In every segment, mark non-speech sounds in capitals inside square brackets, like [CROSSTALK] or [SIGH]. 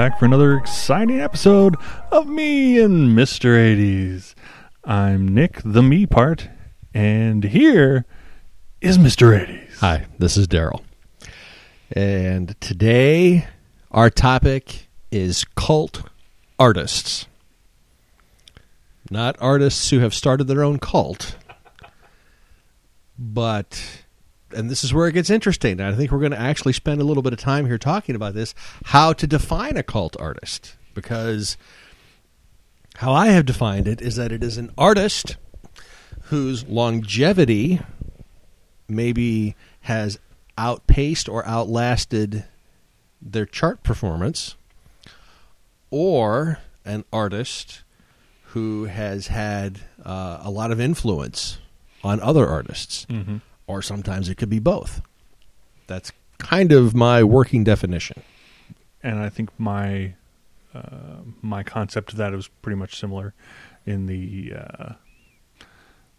back for another exciting episode of me and Mr. 80s. I'm Nick, the me part, and here is Mr. 80s. Hi, this is Daryl. And today our topic is cult artists. Not artists who have started their own cult, but, and this is where it gets interesting. I think we're going to actually spend a little bit of time here talking about this how to define a cult artist. Because how I have defined it is that it is an artist whose longevity maybe has outpaced or outlasted their chart performance, or an artist who has had uh, a lot of influence on other artists, Mm-hmm. Or sometimes it could be both. That's kind of my working definition. And I think my uh, my concept of that is pretty much similar in the uh,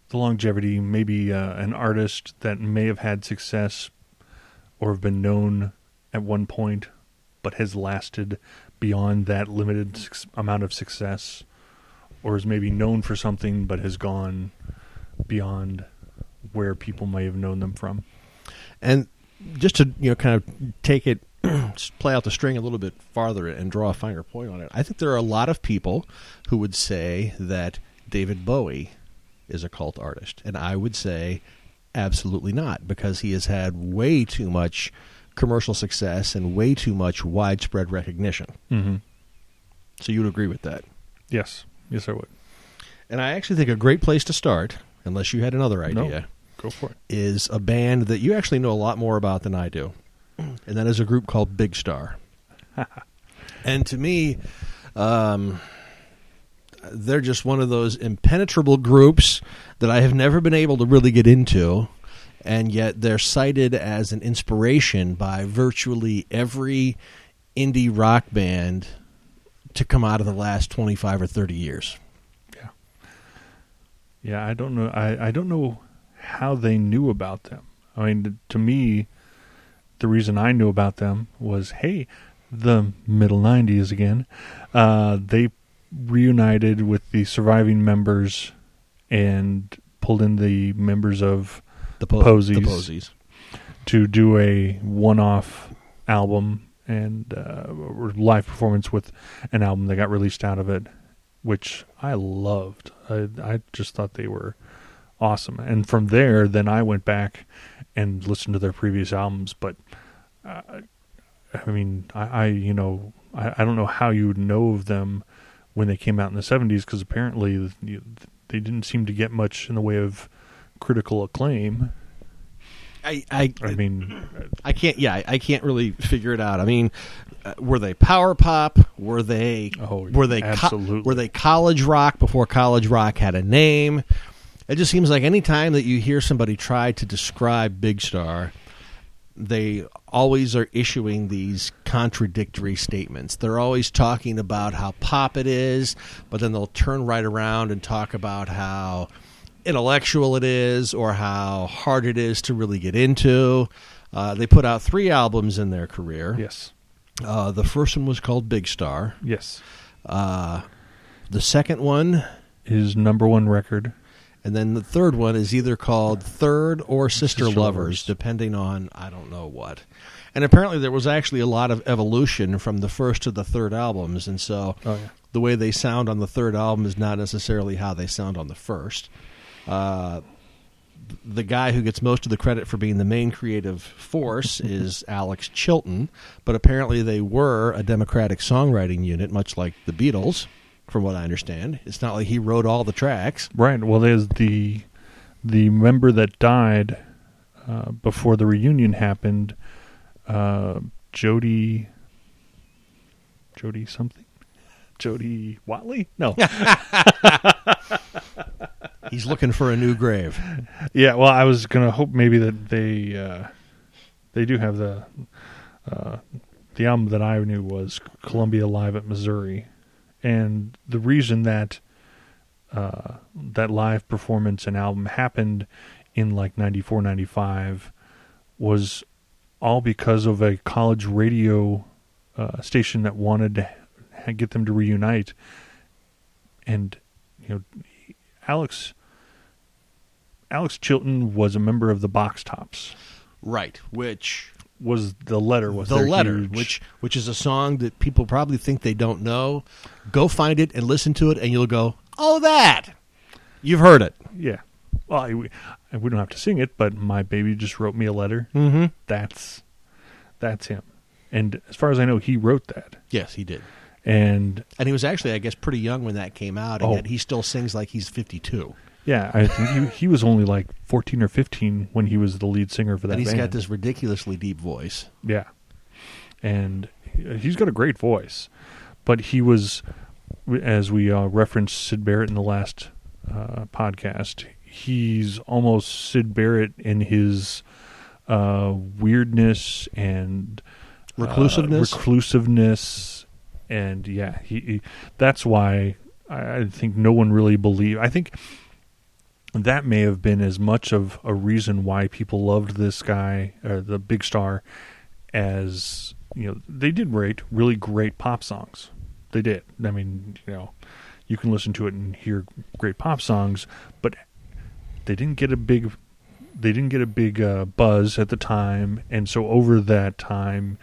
the longevity. Maybe uh, an artist that may have had success or have been known at one point, but has lasted beyond that limited amount of success, or is maybe known for something but has gone beyond where people may have known them from. And just to you know, kind of take it, [CLEARS THROAT] play out the string a little bit farther and draw a finer point on it. I think there are a lot of people who would say that David Bowie is a cult artist, and I would say absolutely not, because he has had way too much commercial success and way too much widespread recognition. Mm-hmm. So you would agree with that? Yes, yes, I would. And I actually think a great place to start, unless you had another No. idea. Go for it. is a band that you actually know a lot more about than I do, and that is a group called Big Star. [LAUGHS] and to me, um, they're just one of those impenetrable groups that I have never been able to really get into, and yet they're cited as an inspiration by virtually every indie rock band to come out of the last 25 or 30 years. Yeah, I don't know. I, I don't know how they knew about them. I mean, to me, the reason I knew about them was, hey, the middle '90s again. Uh, they reunited with the surviving members and pulled in the members of The, po- Posies. the Posies. to do a one-off album and uh, live performance with an album that got released out of it, which I loved. I, I just thought they were awesome. And from there, then I went back and listened to their previous albums. But uh, I mean, I, I you know I, I don't know how you would know of them when they came out in the '70s because apparently you, they didn't seem to get much in the way of critical acclaim. I, I, I mean, I can't. Yeah, I- can't really figure it out. I mean, uh, were they power pop? Were they? Oh, were they? co- absolutely. were they college rock before college rock had a name? It just seems like any time that you hear somebody try to describe Big Star, they always are issuing these contradictory statements. They're always talking about how pop it is, but then they'll turn right around and talk about how intellectual it is or how hard it is to really get into. Uh, they put out three albums in their career. yes, Uh, the first one was called Big Star. yes. Uh, the second one, is number one record. and then the third one is either called Third or Sister, Sister Lovers, Lovers. depending on I don't know what. And apparently there was actually a lot of evolution from the first to the third albums, and so Oh yeah, the way they sound on the third album is not necessarily how they sound on the first. Uh, the guy who gets most of the credit for being the main creative force is Alex Chilton, but apparently they were a democratic songwriting unit, much like the Beatles, from what I understand. It's not like he wrote all the tracks. right. Well, there's the the member that died uh, before the reunion happened. Uh, Jody, Jody something, Jody Watley. No, [LAUGHS] [LAUGHS] He's looking for a new grave. yeah. Well, I was gonna hope maybe that they uh, they do have the uh, the album that I knew was Columbia Live at Missouri, and the reason that uh, that live performance and album happened in like 94, 95 was all because of a college radio uh, station that wanted to get them to reunite, and you know, Alex. Alex Chilton was a member of the Box Tops. Right, which Was the letter was the letter, huge- which which is a song that people probably think they don't know. Go find it and listen to it, and you'll go, "Oh, that." You've heard it. Yeah. Well, I, we, we don't have to sing it, but my baby just wrote me a letter. Mm-hmm. That's that's him. And as far as I know, he wrote that. Yes, he did. And And he was actually, I guess, pretty young when that came out, and Oh. yet he still sings like he's fifty-two. Yeah, I think he, he was only like 14 or 15 when he was the lead singer for that and he's band. got this ridiculously deep voice. Yeah. And he- he's got a great voice. But he was, as we uh, referenced Syd Barrett in the last uh, podcast, he's almost Syd Barrett in his uh, weirdness and uh, Reclusiveness? reclusiveness. And yeah, he, he that's why I, I think no one really believed. I think that may have been as much of a reason why people loved this guy or the big star as you know they did write really great pop songs. They did. I mean you know you can listen to it and hear great pop songs but they didn't get a big they didn't get a big uh, buzz at the time. And so over that time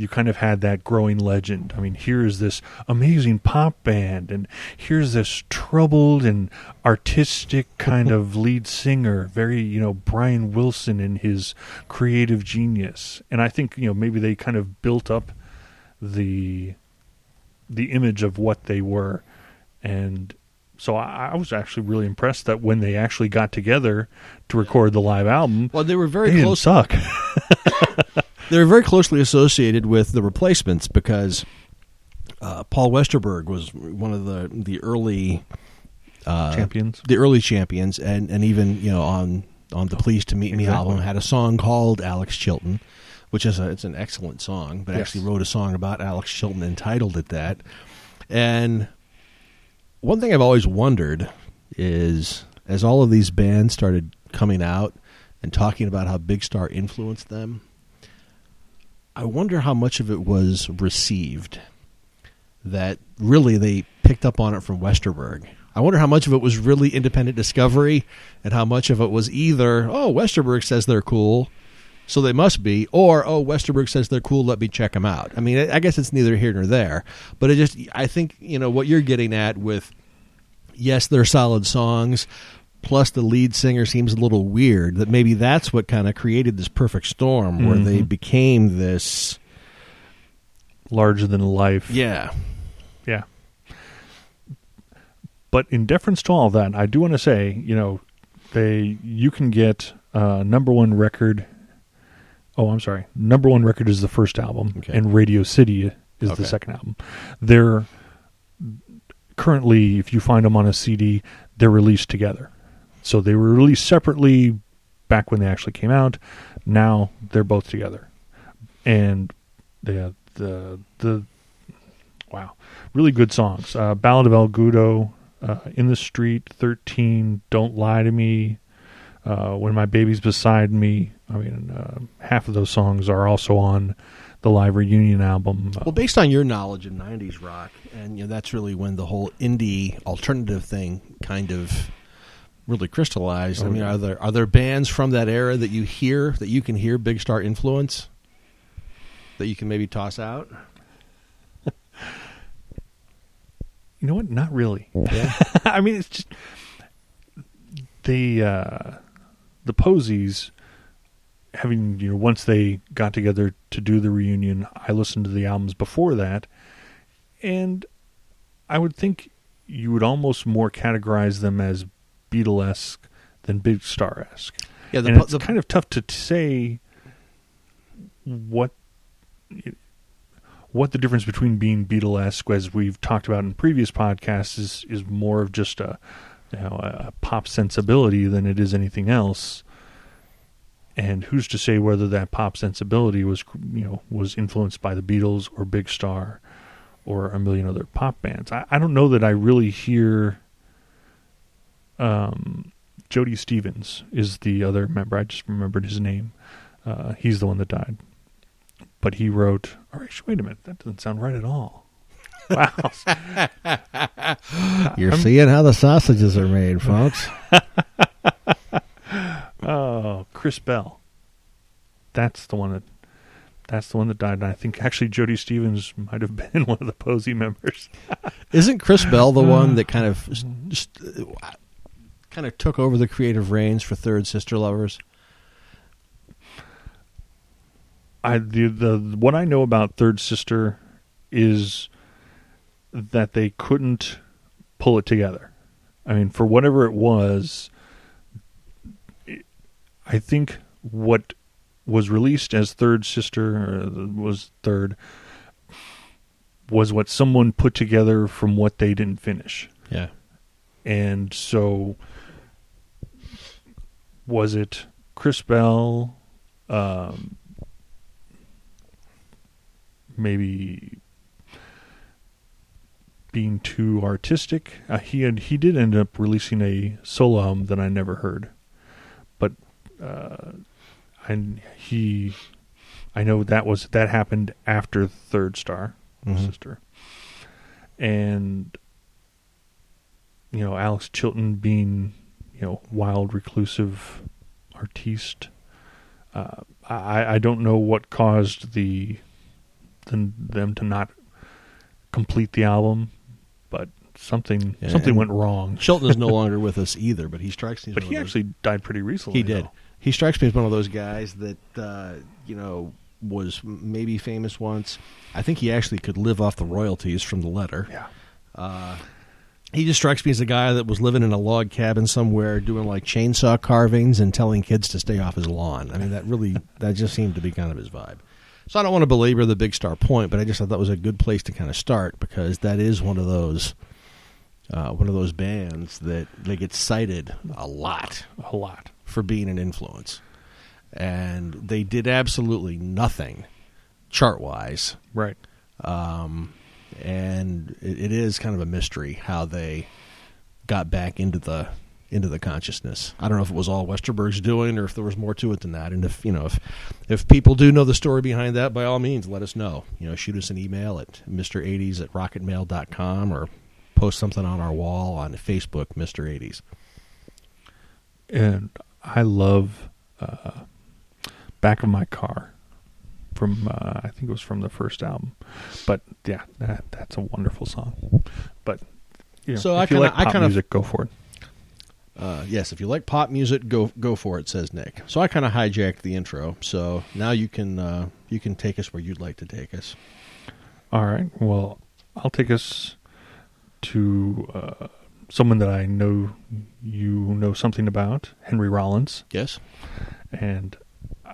you kind of had that growing legend. I mean, here's this amazing pop band, and here's this troubled and artistic kind of [LAUGHS] lead singer, very, you know, Brian Wilson in his creative genius. And I think, you know, maybe they kind of built up the the image of what they were. And so I, I was actually really impressed that when they actually got together to record the live album, Well, they were very they didn't close. suck. [LAUGHS] [LAUGHS] They were very closely associated with the replacements because uh, Paul Westerberg was one of the the early uh, Champions. the early champions, and and even you know on on the Pleased to Meet Me Exactly. album had a song called Alex Chilton, which is a it's an excellent song, but Yes. actually wrote a song about Alex Chilton entitled it that. And one thing I've always wondered is as all of these bands started coming out and talking about how Big Star influenced them, I wonder how much of it was received that really they picked up on it from Westerberg. I wonder how much of it was really independent discovery and how much of it was either, oh, Westerberg says they're cool, so they must be, or, oh, Westerberg says they're cool, let me check them out. I mean, I I guess it's neither here nor there, but it just, I think, you know, what you're getting at with, yes, they're solid songs, plus the lead singer seems a little weird, that maybe that's what kind of created this perfect storm where they Mhm. became this, Larger than life. yeah. Yeah. But in deference to all that, I do want to say, you know, they you can get uh, number one record. Oh, I'm sorry. Number one record is the first album, Okay. and Radio City is Okay. the second album. They're currently, if you find them on a CD, they're released together. So they were released separately back when they actually came out. Now they're both together, and the the the wow, really good songs. Uh, Ballad of El Goodo, uh, In the Street, Thirteen, Don't Lie to Me, uh, When My Baby's Beside Me. I mean, uh, half of those songs are also on the live reunion album. Uh, Well, based on your knowledge of '90s rock, and you know that's really when the whole indie alternative thing kind of really crystallized. I Oh, mean, yeah. are there are there bands from that era that you hear that you can hear Big Star influence that you can maybe toss out? [LAUGHS] you know what? Not really. Yeah. [LAUGHS] I mean, it's just the uh, the Posies having you know once they got together to do the reunion. I listened to the albums before that, and I would think you would almost more categorize them as Beatlesque than Big Star esque. Yeah, the, and it's the kind of tough to say what what the difference between being Beatlesque, as we've talked about in previous podcasts, is is more of just a you know a pop sensibility than it is anything else. and who's to say whether that pop sensibility was you know was influenced by the Beatles or Big Star or a million other pop bands. I, I don't know that I really hear. Um, Jody Stephens is the other member. I just remembered his name. Uh, he's the one that died, but he wrote. Or actually, wait a minute, that doesn't sound right at all. Wow, You're seeing how the sausages are made, folks. [LAUGHS] oh, Chris Bell. That's the one that. That's the one that died, and I think actually Jody Stephens might have been [LAUGHS] one of the Posey members. Isn't Chris Bell the one that kind of just, uh, kind of took over the creative reins for Third Sister Lovers? I the the what I know about Third Sister is that they couldn't pull it together. I mean, for whatever it was, it- I think what was released as Third Sister or was Third was what someone put together from what they didn't finish. Yeah. And so, was it Chris Bell? Um, maybe being too artistic. Uh, he had he did end up releasing a solo album that I never heard, but uh, and he, I know that was that happened after Third Star Mhm. Sister, and you know Alex Chilton being you know wild reclusive artiste. Uh, I I don't know what caused the, the them to not complete the album, but something Yeah, something went wrong. Chilton is no [LAUGHS] longer with us either, but he strikes me. as But one he of those- actually died pretty recently. he did. though. He strikes me as one of those guys that uh, you know was maybe famous once. I think he actually could live off the royalties from the letter. Yeah. Uh, he just strikes me as a guy that was living in a log cabin somewhere, doing like chainsaw carvings and telling kids to stay off his lawn. I mean, that really that just seemed to be kind of his vibe. So I don't want to belabor the big star point, but I just thought that was a good place to kind of start because that is one of those uh, one of those bands that they get cited a lot A lot. for being an influence, and they did absolutely nothing chart wise Right. um, and it, it is kind of a mystery how they got back into the into the consciousness. I don't know if it was all Westerberg's doing or if there was more to it than that. And if you know if if people do know the story behind that, by all means, let us know. You know, shoot us an email at mr80s at rocketmail.com or post something on our wall on Facebook, Mr. 80s. and I love uh, "Back of My Car" from uh, I think it was from the first album, but yeah, that that's a wonderful song. But you know, So I you kinda- like I pop kinda- music, go for it. Uh, yes, if you like pop music, go go for it, says Nick. So I kind of hijacked the intro. So now you can uh, you can take us where you'd like to take us. All right. Well, I'll take us to uh, someone that I know you know something about, Henry Rollins. Yes. and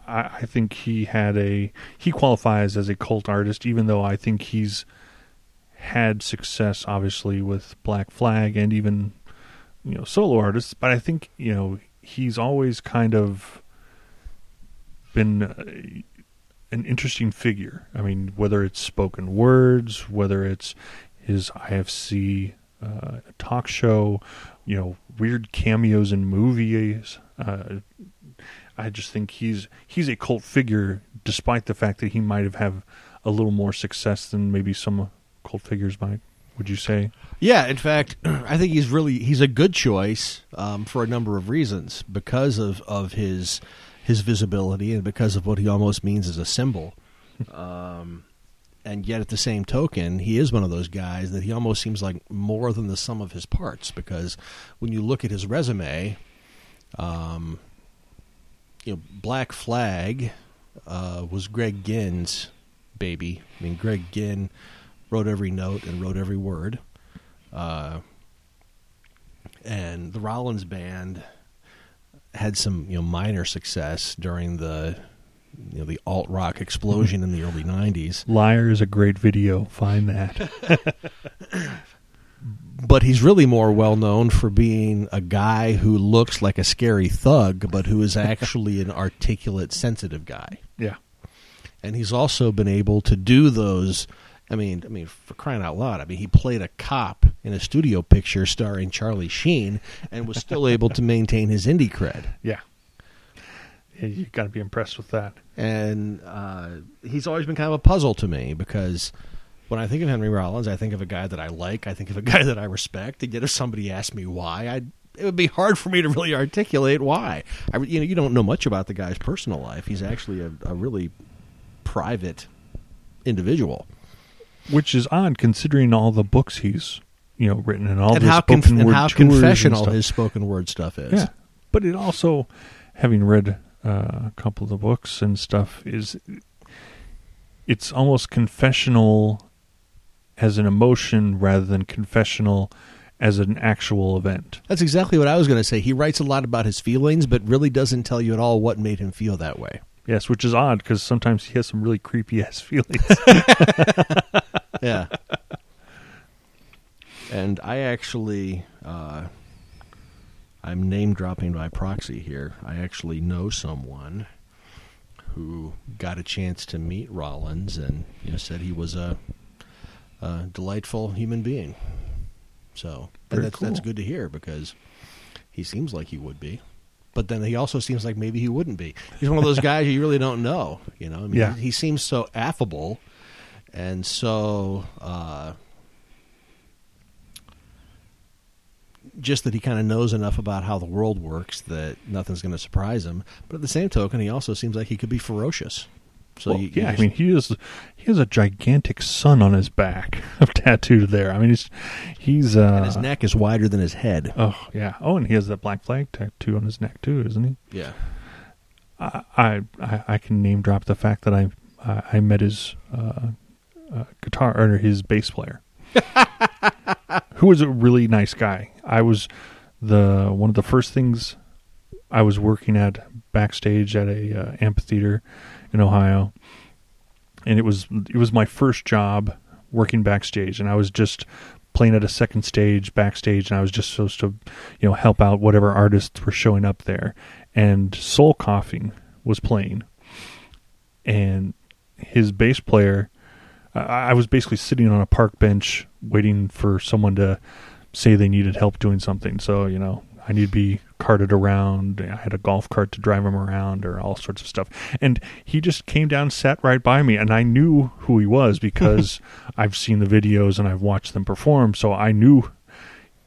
I, I think he had a he qualifies as a cult artist, even though I think he's had success, obviously with Black Flag and even you know solo artists. But I think you know he's always kind of been uh, an interesting figure. I mean, whether it's spoken words, whether it's his IFC uh, talk show, you know, weird cameos in movies. Uh, I just think he's he's a cult figure, despite the fact that he might have have a little more success than maybe some cult figures might. Would you say? Yeah, in fact, [CLEARS THROAT] I think he's really he's a good choice um, for a number of reasons because of, of his his visibility and because of what he almost means as a symbol. [LAUGHS] Um, and yet, at the same token, he is one of those guys that he almost seems like more than the sum of his parts. Because when you look at his resume, um, you know, Black Flag uh, was Greg Ginn's baby. I mean, Greg Ginn wrote every note and wrote every word. Uh, and the Rollins band had some you know minor success during the you know the alt rock explosion in the early '90s. Liar is a great video. Find that. [LAUGHS] but he's really more well known for being a guy who looks like a scary thug, but who is actually an articulate, sensitive guy. Yeah. And he's also been able to do those. I mean, I mean, for crying out loud! I mean, he played a cop in a studio picture starring Charlie Sheen, and was still [LAUGHS] able to maintain his indie cred. Yeah. you got to be impressed with that. And uh, he's always been kind of a puzzle to me because when I think of Henry Rollins, I think of a guy that I like. I think of a [LAUGHS] guy that I respect. And yet, if somebody asked me why, I it would be hard for me to really articulate why. I, you know, you don't know much about the guy's personal life. He's actually a, a really private individual. Which is odd considering all the books he's you know written and all and the how, spoken conf- and word how tours and confessional his spoken word stuff is. Yeah, but it also, having read uh, a couple of the books and stuff, is it's almost confessional as an emotion rather than confessional as an actual event. That's exactly what I was going to say. He writes a lot about his feelings, but really doesn't tell you at all what made him feel that way. Yes, which is odd because sometimes he has some really creepy ass [LAUGHS] feelings. [LAUGHS] yeah. And I actually, uh, I'm name dropping by proxy here. I actually know someone who got a chance to meet Rollins and you know, said he was a, a delightful human being. So and that's that's good to hear because he seems like he would be. But then he also seems like maybe he wouldn't be. He's one of those [LAUGHS] guys you really don't know. You know, I mean, Yeah. he, he seems so affable and so uh, just that he kind of knows enough about how the world works that nothing's going to surprise him. But at the same token, he also seems like he could be ferocious. So Well, you, you yeah, just- I mean he is he has a gigantic sun on his back [LAUGHS] of tattooed there. I mean he's he's uh and his neck is wider than his head. Oh yeah. Oh, and he has that black flag tattoo on his neck too, isn't he? Yeah, I I, I can name drop the fact that I I, I met his uh, uh, guitar or his bass player, [LAUGHS] who was a really nice guy. I was the one of the first things I was working at backstage at a uh, amphitheater in Ohio, and it was it was my first job working backstage, and I was just playing at a second stage backstage, and I was just supposed to, you know, help out whatever artists were showing up there, and Soul Coughing was playing, and his bass player, I was basically sitting on a park bench waiting for someone to say they needed help doing something. So you know, I need to be carted around. I had a golf cart to drive him around, or all sorts of stuff. And he just came down, sat right by me, and I knew who he was because [LAUGHS] I've seen the videos and I've watched them perform. So I knew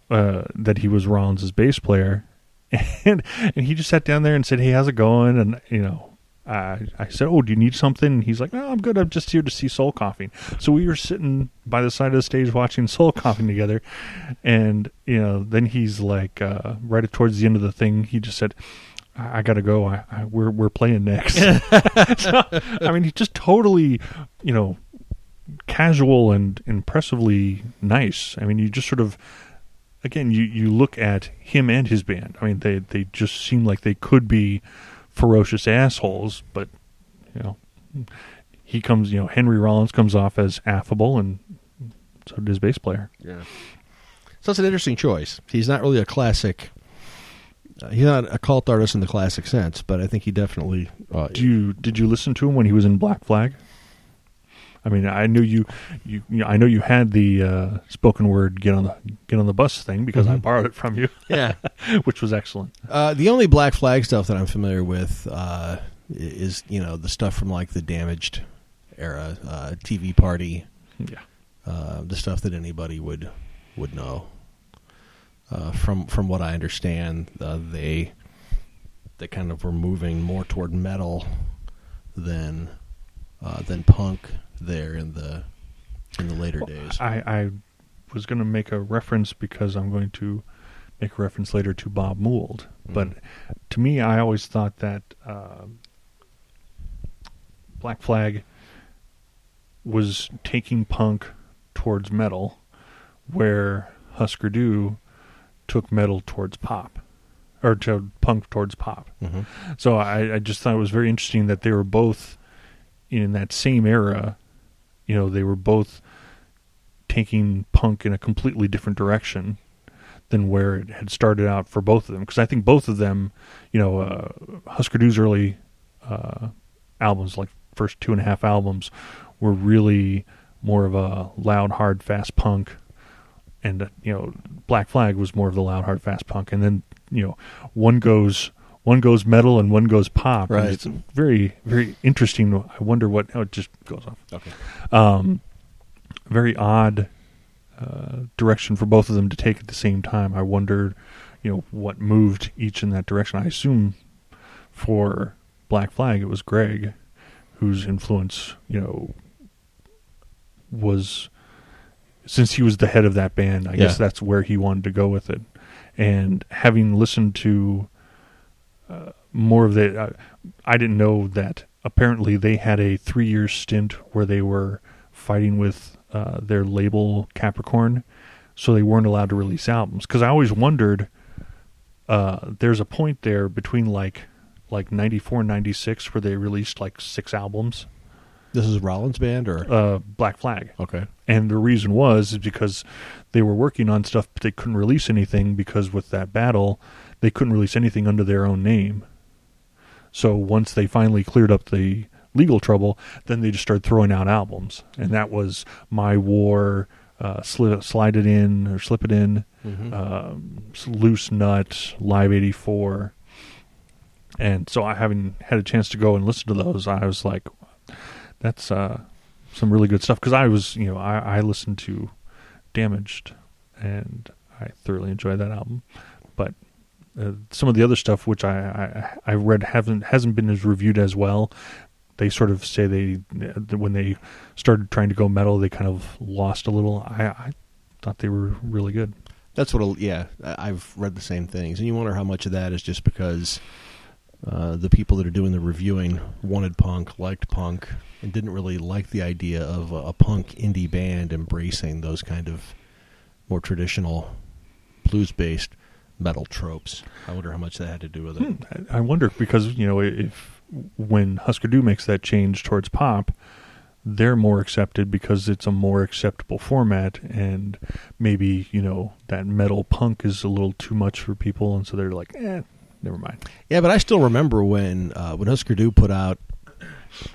uh, that he was Rollins' bass player, [LAUGHS] and and he just sat down there and said, "Hey, how's it going?" And you know. I I said, "Oh, do you need something?" And he's like, "No, I'm good. I'm just here to see Soul Coughing." So we were sitting by the side of the stage watching [LAUGHS] Soul Coughing together, and you know, then he's like, uh, right towards the end of the thing, he just said, "I, I gotta go. I, I we're we're playing next." [LAUGHS] [LAUGHS] so, I mean, he's just totally, you know, casual and impressively nice. I mean, you just sort of, again, you you look at him and his band. I mean, they they just seem like they could be ferocious assholes, but you know, he comes. You know, Henry Rollins comes off as affable, and so did his bass player. yeah. So it's an interesting choice. He's not really a classic. Uh, he's not a cult artist in the classic sense, but I think he definitely. Uh, Do you did you listen to him when he was in Black Flag? I mean, I knew you, you, you know, I know you had the uh, spoken word "get on the get on the bus" thing because I Mhm. borrowed it from you, yeah. [LAUGHS] which was excellent. Uh, the only Black Flag stuff that I'm familiar with uh, is you know the stuff from like the Damaged era, uh, TV Party, Yeah, uh, the stuff that anybody would would know. Uh, from from what I understand, uh, they they kind of were moving more toward metal than uh, than punk there in the in the later days. I, I was going to make a reference because I'm going to make a reference later to Bob Mould, but Mhm. to me, I always thought that uh, Black Flag was taking punk towards metal, where Husker Du took metal towards pop, or to punk towards pop. Mhm. So I, I just thought it was very interesting that they were both in that same era. You know, they were both taking punk in a completely different direction than where it had started out for both of them. Because I think both of them, you know, uh, Husker Du's early uh, albums, like first two and a half albums, were really more of a loud, hard, fast punk, and uh, you know, Black Flag was more of the loud, hard, fast punk, and then you know, one goes one goes metal and one goes pop. and Right. it's very very interesting. I wonder what how it just goes off. Okay. Um, very odd uh, direction for both of them to take at the same time. I wondered, you know, what moved each in that direction. I assume for Black Flag it was Greg, whose influence, you know, was since he was the head of that band. I guess that's where he wanted to go with it. And having listened to uh, more of the, uh, I didn't know that apparently they had a three-year stint where they were fighting with uh, their label Capricorn, so they weren't allowed to release albums. Because I always wondered, uh, there's a point there between like like 94 96 where they released like six albums This is Rollins band or uh black flag okay. and the reason was is because they were working on stuff but they couldn't release anything because with that battle they couldn't release anything under their own name. So once they finally cleared up the legal trouble then they just started throwing out albums. And that was my war uh, sli- slide it in or slip it in Mhm. um, loose nut live 84 and so i having had a chance to go and listen to those i was like that's uh, some really good stuff. Because i was you know I, I listened to damaged and i thoroughly enjoyed that album. But uh, some of the other stuff which I, I i read haven't hasn't been as reviewed as well. They sort of say they when they started trying to go metal they kind of lost a little. I i thought they were really good. That's what. Yeah, I've read the same things, and you wonder how much of that is just because uh, the people that are doing the reviewing wanted punk, liked punk, and didn't really like the idea of a, a punk indie band embracing those kind of more traditional blues-based metal tropes. I wonder how much that had to do with it. Hmm, I I wonder because you know if when Husker Du makes that change towards pop, they're more accepted because it's a more acceptable format, and maybe you know that metal punk is a little too much for people, and so they're like, eh, never mind. Yeah, but I still remember when uh, when Husker Du put out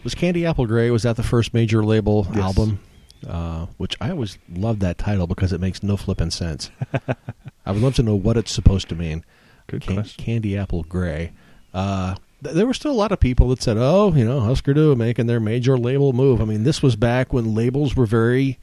was Candy Apple Grey. Was that the first major label Yes. album? Uh, which I always loved that title because it makes no flipping sense. [LAUGHS] I would love to know what it's supposed to mean. Good Can- question. Candy Apple Grey. Uh, th- there were still a lot of people that said, "Oh, you know, Husker Du making their major label move." I mean, this was back when labels were very,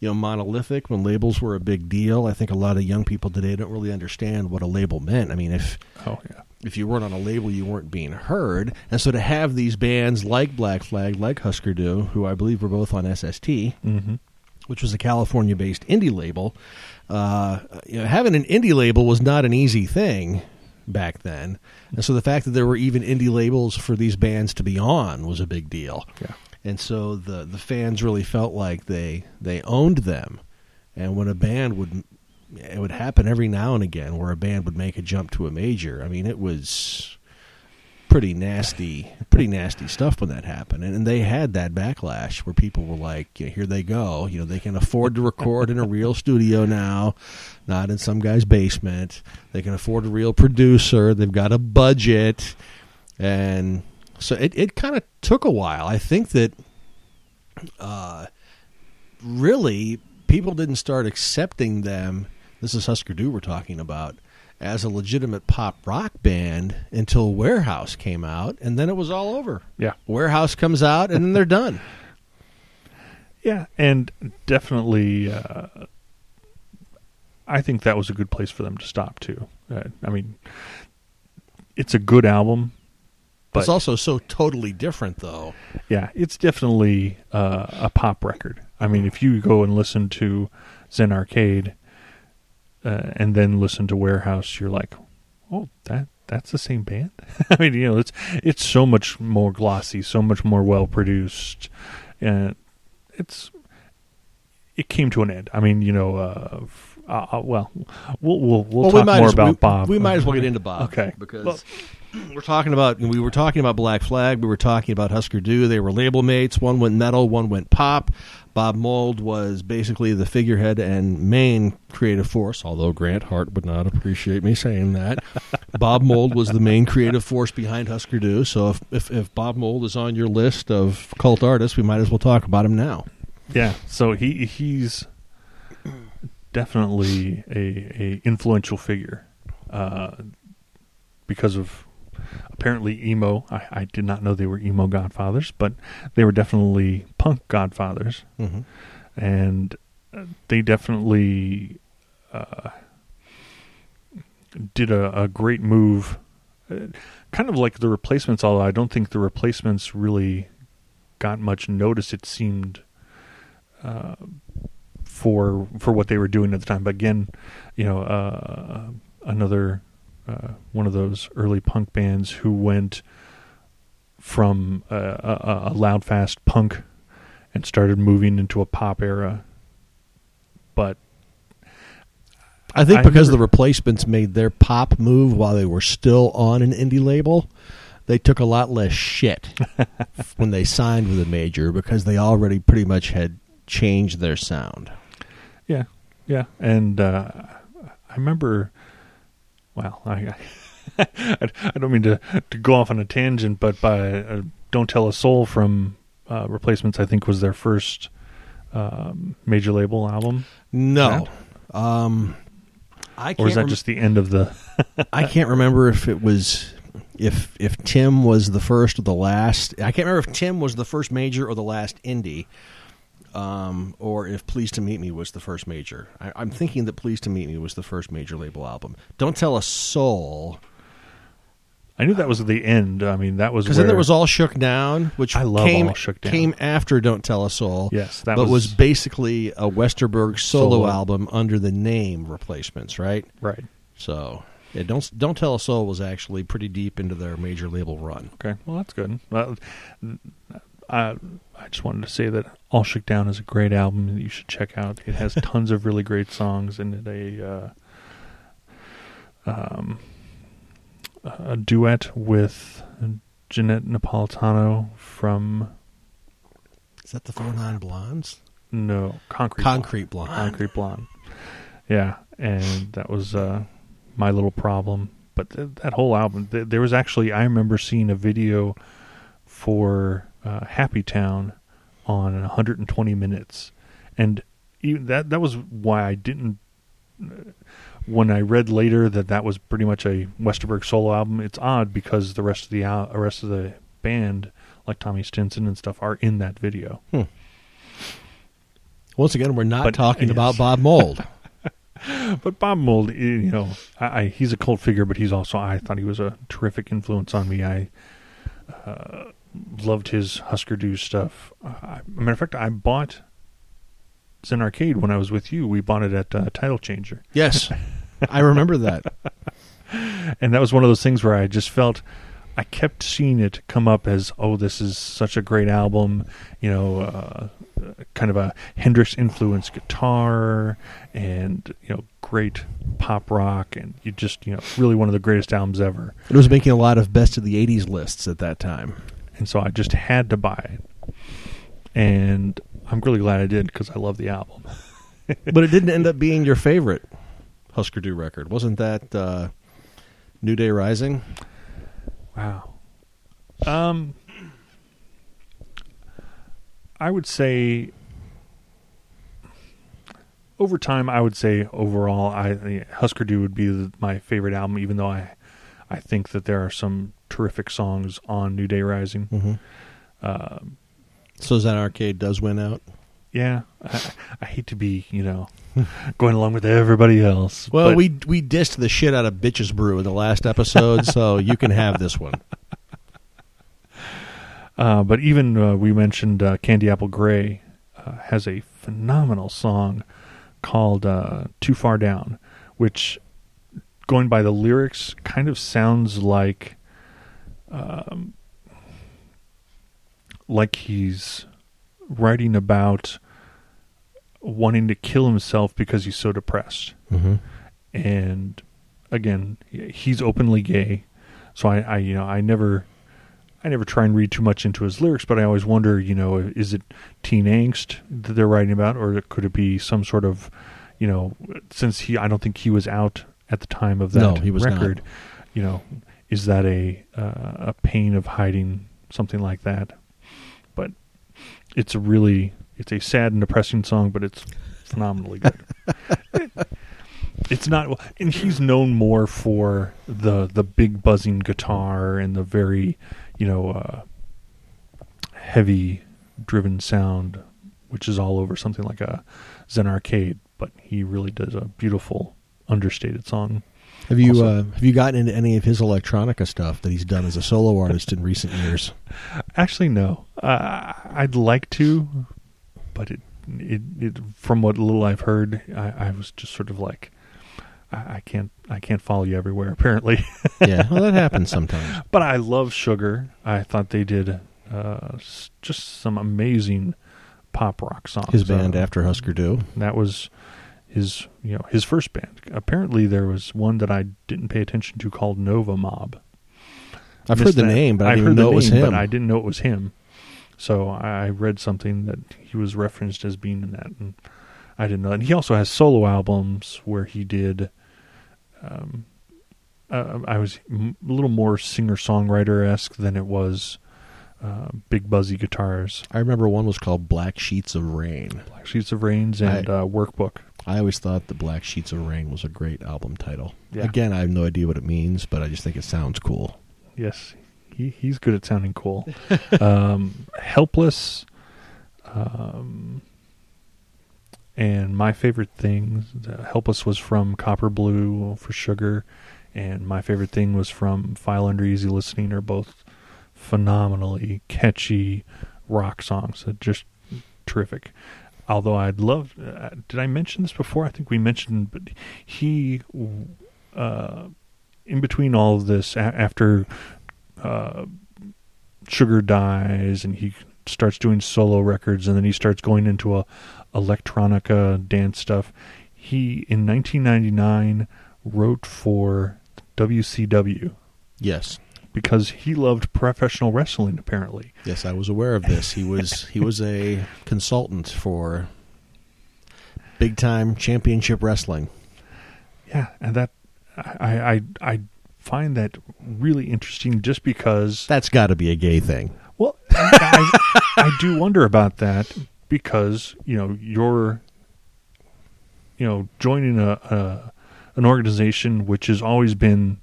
you know, monolithic. When labels were a big deal. I think a lot of young people today don't really understand what a label meant. I mean, if Oh yeah, if you weren't on a label, you weren't being heard. And so to have these bands like Black Flag, like Husker Du, who I believe were both on SST, mm-hmm. which was a California-based indie label, uh, you know, having an indie label was not an easy thing back then. And so the fact that there were even indie labels for these bands to be on was a big deal. yeah. And so the the fans really felt like they they owned them. And when a band would it would happen every now and again where a band would make a jump to a major. I mean, it was pretty nasty, pretty nasty stuff when that happened. And, and they had that backlash where people were like, "Here they go! You know, they can afford to record in a real studio now, not in some guy's basement. They can afford a real producer. They've got a budget." And so it, it kind of took a while. I think that uh, really people didn't start accepting them. This is Husker Du we're talking about as a legitimate pop rock band until Warehouse came out, and then it was all over. Yeah. Warehouse comes out, and then they're done. [LAUGHS] Yeah, and definitely, uh, I think that was a good place for them to stop too. Uh, I mean, it's a good album, but it's also so totally different, though. yeah, it's definitely uh, a pop record. I mean, if you go and listen to Zen Arcade uh, and then listen to Warehouse, you're like, oh, that that's the same band. [LAUGHS] I mean, you know, it's it's so much more glossy, so much more well produced, and it's it came to an end. I mean, you know, uh, uh, uh, well, we'll we'll, we'll well, talk we more as, about we, Bob. We might as well get into Bob. Okay. because Well- [CLEARS THROAT] we're talking about we were talking about Black Flag. We were talking about Husker Du. They were label mates. One went metal, one went pop. Bob Mould was basically the figurehead and main creative force. Although Grant Hart would not appreciate me saying that, [LAUGHS] Bob Mould was the main creative force behind Husker Du. So if, if if Bob Mould is on your list of cult artists, we might as well talk about him now. Yeah, so he he's definitely a a influential figure uh, because of apparently emo. I, I did not know they were emo godfathers, but they were definitely punk godfathers, Mm-hmm. and uh, they definitely uh, did a, a great move. Uh, kind of like the replacements, although I don't think the replacements really got much notice. It seemed uh, for for what they were doing at the time. But again, you know, uh, another uh, one of those early punk bands who went from a, a, a loud, fast punk and started moving into a pop era. But I think I because the replacements made their pop move while they were still on an indie label, they took a lot less shit [LAUGHS] when they signed with a major because they already pretty much had changed their sound. Yeah, and uh, I remember. Well, I I, [LAUGHS] I don't mean to to go off on a tangent, but by uh, "Don't Tell a Soul" from uh, Replacements, I think was their first um, major label album, No, um, I can't or is that rem- just the end of the? [LAUGHS] I can't remember if it was if if Tim was the first or the last. I can't remember if Tim was the first major or the last indie, um, or if Pleased to Meet Me was the first major. I, I'm thinking that Pleased to Meet Me was the first major label album. Don't Tell a Soul, I knew that was the end. I mean, that was because then there was All Shook Down, which I love came, All Shook Down. came after Don't Tell a Soul. yes, that but was, was, basically a Westerberg solo, Solo. album under the name Replacements, right? right. So, yeah, don't don't tell a soul was actually pretty deep into their major label run. Okay, well that's good. I I just wanted to say that All Shook Down is a great album that you should check out. It has [LAUGHS] tons of really great songs and it a uh, um a duet with Johnette Napolitano from Is that the Four Non Blondes? no Concrete Concrete Blonde. Blonde. Concrete Blonde. Yeah, and that was uh, my little problem. But th- that whole album, th- there was actually I remember seeing a video for uh, Happy Town on 120 minutes, and even that that was why I didn't. uh, When I read later that that was pretty much a Westerberg solo album, it's odd because the rest of the al- rest of the band, like Tommy Stinson and stuff, are in that video. Once again, we're not But, talking yes. about Bob Mould. [LAUGHS] But Bob Mould, you know, I, I, he's a cult figure, but he's also I thought he was a terrific influence on me. I uh, loved his Husker Du stuff. Uh, matter of fact, I bought Zen Arcade when I was with you. We bought it at uh, Title Changer, yes, [LAUGHS] I remember that. and that was one of those things where I just felt I kept seeing it come up as, oh, this is such a great album. You know, uh, kind of a Hendrix influenced guitar, and you know, great pop rock, and you just you know, really one of the greatest albums ever. It was making a lot of best of the '80s lists at that time. And so I just had to buy it. And I'm really glad I did because I love the album. [LAUGHS] but it didn't end up being your favorite Husker Du record, wasn't that? Uh, New Day Rising. Wow. Um, I would say over time, I would say overall, I Husker Du would be the, my favorite album, even though I I think that there are some terrific songs on New Day Rising. Mm-hmm. Um, So Zen Arcade does win out. yeah, I, I hate to be you know going along with everybody else. Well, but- we we dissed the shit out of Bitches Brew in the last episode, so you can have this one. [LAUGHS] Uh, but even uh, we mentioned uh, Candy Apple Grey uh, has a phenomenal song called uh, "Too Far Down," which, going by the lyrics, kind of sounds like, um, like he's writing about wanting to kill himself because he's so depressed. Mm-hmm. And again, he's openly gay, so I, I you know I never. I never try and read too much into his lyrics, but I always wonder, you know, is it teen angst that they're writing about, or could it be some sort of, you know, since he, I don't think he was out at the time of that No, he was not. record, you know, is that a uh, a pain of hiding something like that? But it's a really, it's a sad and depressing song, but it's phenomenally good. [LAUGHS] it's not, and he's known more for the the big buzzing guitar and the very, you know, uh, heavy driven sound, which is all over something like a Zen Arcade. But he really does a beautiful, understated song. Have you Also- uh, have you gotten into any of his electronica stuff that he's done as a solo artist in recent years? Actually, no. Uh, I'd like to, but it, it, it, from what little I've heard, I, I was just sort of like, I, I can't, I can't follow you everywhere. [LAUGHS] Apparently, yeah, well, that happens sometimes. [LAUGHS] but I love Sugar. I thought they did uh, just some amazing pop rock songs. His band Uh, after Husker Du. that was his, you know, his first band. Apparently, there was one that I didn't pay attention to called Nova Mob. I've heard the that. name, but I didn't know the it was him. But I didn't know it was him. So I read something that he was referenced as being in that, and I didn't know. And he also has solo albums where he did. Um, uh, I was m- a little more singer songwriter esque than it was uh, big buzzy guitars, I remember one was called Black Sheets of Rain. Black Sheets of Rains, and I- uh, Workbook. I always thought the Black Sheets of Rain was a great album title. Yeah. Again, I have no idea what it means, but I just think it sounds cool. Yes, he he's good at sounding cool. [LAUGHS] um, Helpless, um, and my favorite thing, uh, Helpless was from Copper Blue for Sugar, and my favorite thing was from File Under Easy Listening. Are both phenomenally catchy rock songs. They're just terrific. Although I'd love, uh, did I mention this before? I think we mentioned, but he, uh, in between all of this, a- after uh, Sugar dies and he starts doing solo records, and then he starts going into a electronica dance stuff. He in 1999 wrote for WCW Yes. Because he loved professional wrestling. Apparently, Yes, I was aware of this. He was he was a consultant for big time championship wrestling. yeah, and that I I I find that really interesting just because That's got to be a gay thing. Well, I, I, do wonder about that because you know you're, you know, joining a, a an organization which has always been,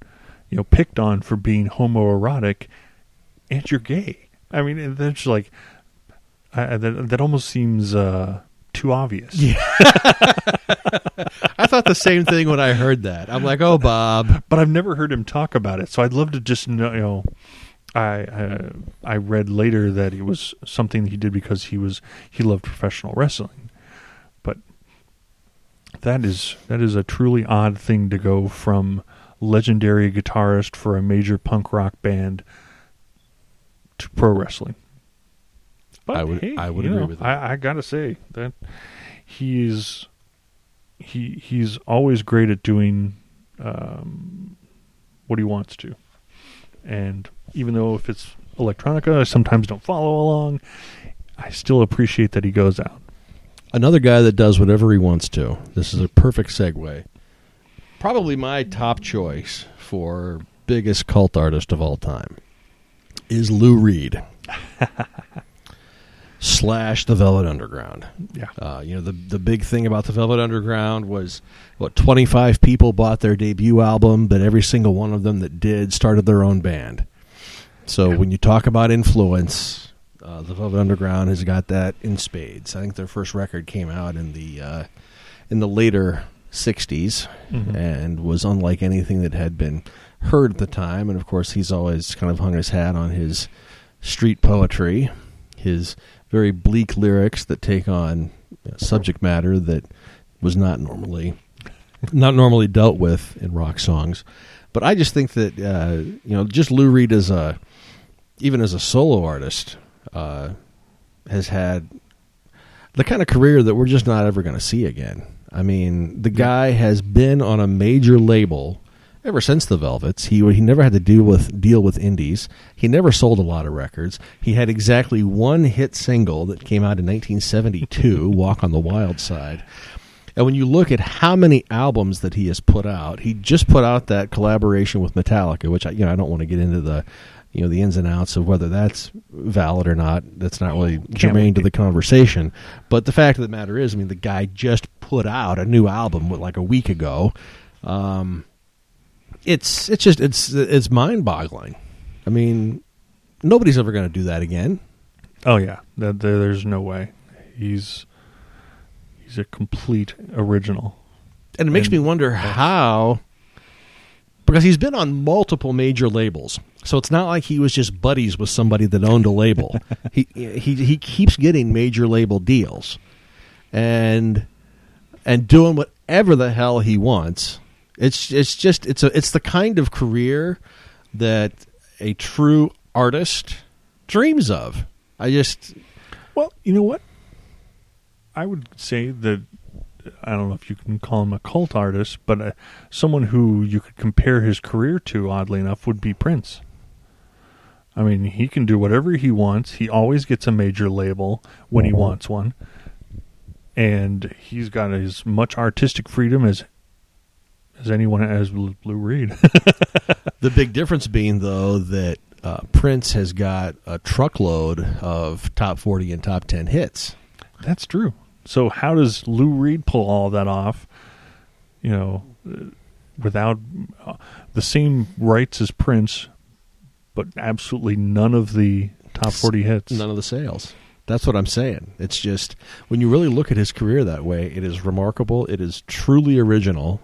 you know, picked on for being homoerotic, and you're gay. I mean, that's like, I, that that almost seems uh, too obvious. Yeah. [LAUGHS] I thought the same thing when I heard that. I'm like, oh, Bob. but I've never heard him talk about it. So I'd love to just know. You know, I uh, I read later that it was something he did because he was he loved professional wrestling, but that is that is a truly odd thing to go from legendary guitarist for a major punk rock band to pro wrestling. But I would- hey, I would agree know, with that. I, I gotta say that he's he he's always great at doing um, what he wants to, and even though if it's electronica, I sometimes don't follow along. I still appreciate that he goes out. Another guy that does whatever he wants to. This is a perfect segue. Probably my top choice for biggest cult artist of all time is Lou Reed. [LAUGHS] slash the Velvet Underground. Yeah, Uh, you know, the the big thing about the Velvet Underground was what twenty five people bought their debut album, but every single one of them that did started their own band. So when you talk about influence, uh, the Velvet Underground has got that in spades. I think their first record came out in the uh, in the later '60s Mhm. and was unlike anything that had been heard at the time. And of course, he's always kind of hung his hat on his street poetry, his very bleak lyrics that take on subject matter that was not normally not normally dealt with in rock songs. But I just think that uh, you know, just Lou Reed as a even as a solo artist uh, has had the kind of career that we're just not ever going to see again. I mean, the guy has been on a major label ever since the Velvets. He he never had to deal with deal with indies. He never sold a lot of records. He had exactly one hit single that came out in 1972, "Walk on the Wild Side." And when you look at how many albums that he has put out, he just put out that collaboration with Metallica, which I, you know I don't want to get into the you know the ins and outs of whether that's valid or not. That's not really germane to the conversation. But the fact of the matter is, I mean, the guy just put out a new album like a week ago. Um, it's it's just it's it's mind boggling. I mean, nobody's ever going to do that again. Oh yeah, that, there's no way. He's he's a complete original. And it makes And- me wonder how because he's been on multiple major labels. So it's not like he was just buddies with somebody that owned a label. [LAUGHS] he he he keeps getting major label deals. And and doing whatever the hell he wants. It's it's just it's a it's the kind of career that a true artist dreams of. I just Well, you know what? I would say that I don't know if you can call him a cult artist, but uh, someone who you could compare his career to, oddly enough, would be Prince. I mean, he can do whatever he wants. He always gets a major label when he wants one, and he's got as much artistic freedom as as anyone as Lou Reed. [LAUGHS] The big difference being, though, that uh, Prince has got a truckload of top 40 and top 10 hits. That's true. So how does Lou Reed pull all that off? You know, uh, without uh, the same rights as Prince, but absolutely none of the top forty hits. None of the sales. That's what I'm saying. It's just, when you really look at his career that way, it is remarkable. It is truly original.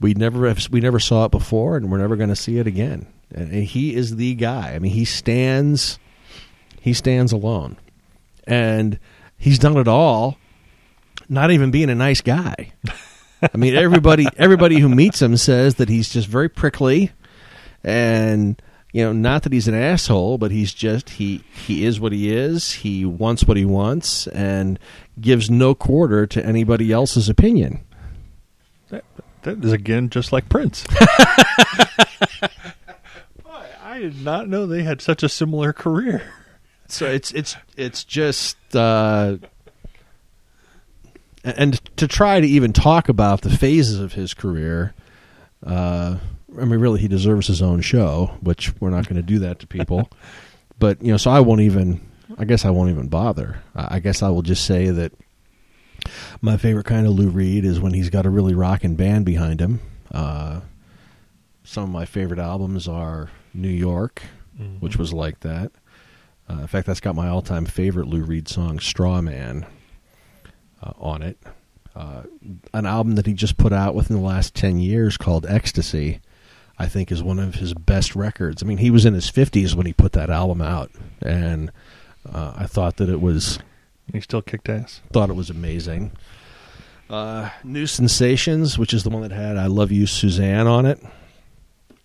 We never have, we never saw it before, and we're never going to see it again. And, and he is the guy. I mean, he stands, he stands alone, and he's done it all. Not even being a nice guy. [LAUGHS] I mean, everybody everybody who meets him says that he's just very prickly, and you know, not that he's an asshole, but he's just he he is what he is. He wants what he wants, and gives no quarter to anybody else's opinion. That, that is again just like Prince. [LAUGHS] I, I did not know they had such a similar career. So it's it's it's just uh, and to try to even talk about the phases of his career. Uh, I mean, really, he deserves his own show, which we're not going to do that to people. [LAUGHS] but you know, so I won't even. I guess I won't even bother. I guess I will just say that my favorite kind of Lou Reed is when he's got a really rocking band behind him. Uh, some of my favorite albums are New York, which was like that. Uh, in fact, that's got my all-time favorite Lou Reed song, "Straw Man," uh, on it. Uh, an album that he just put out within the last ten years called "Ecstasy," I think is one of his best records. I mean, he was in his fifties when he put that album out, and uh, I thought that it was He still kicked ass. thought it was amazing. Uh, New Sensations, which is the one that had "I Love You, Suzanne" on it.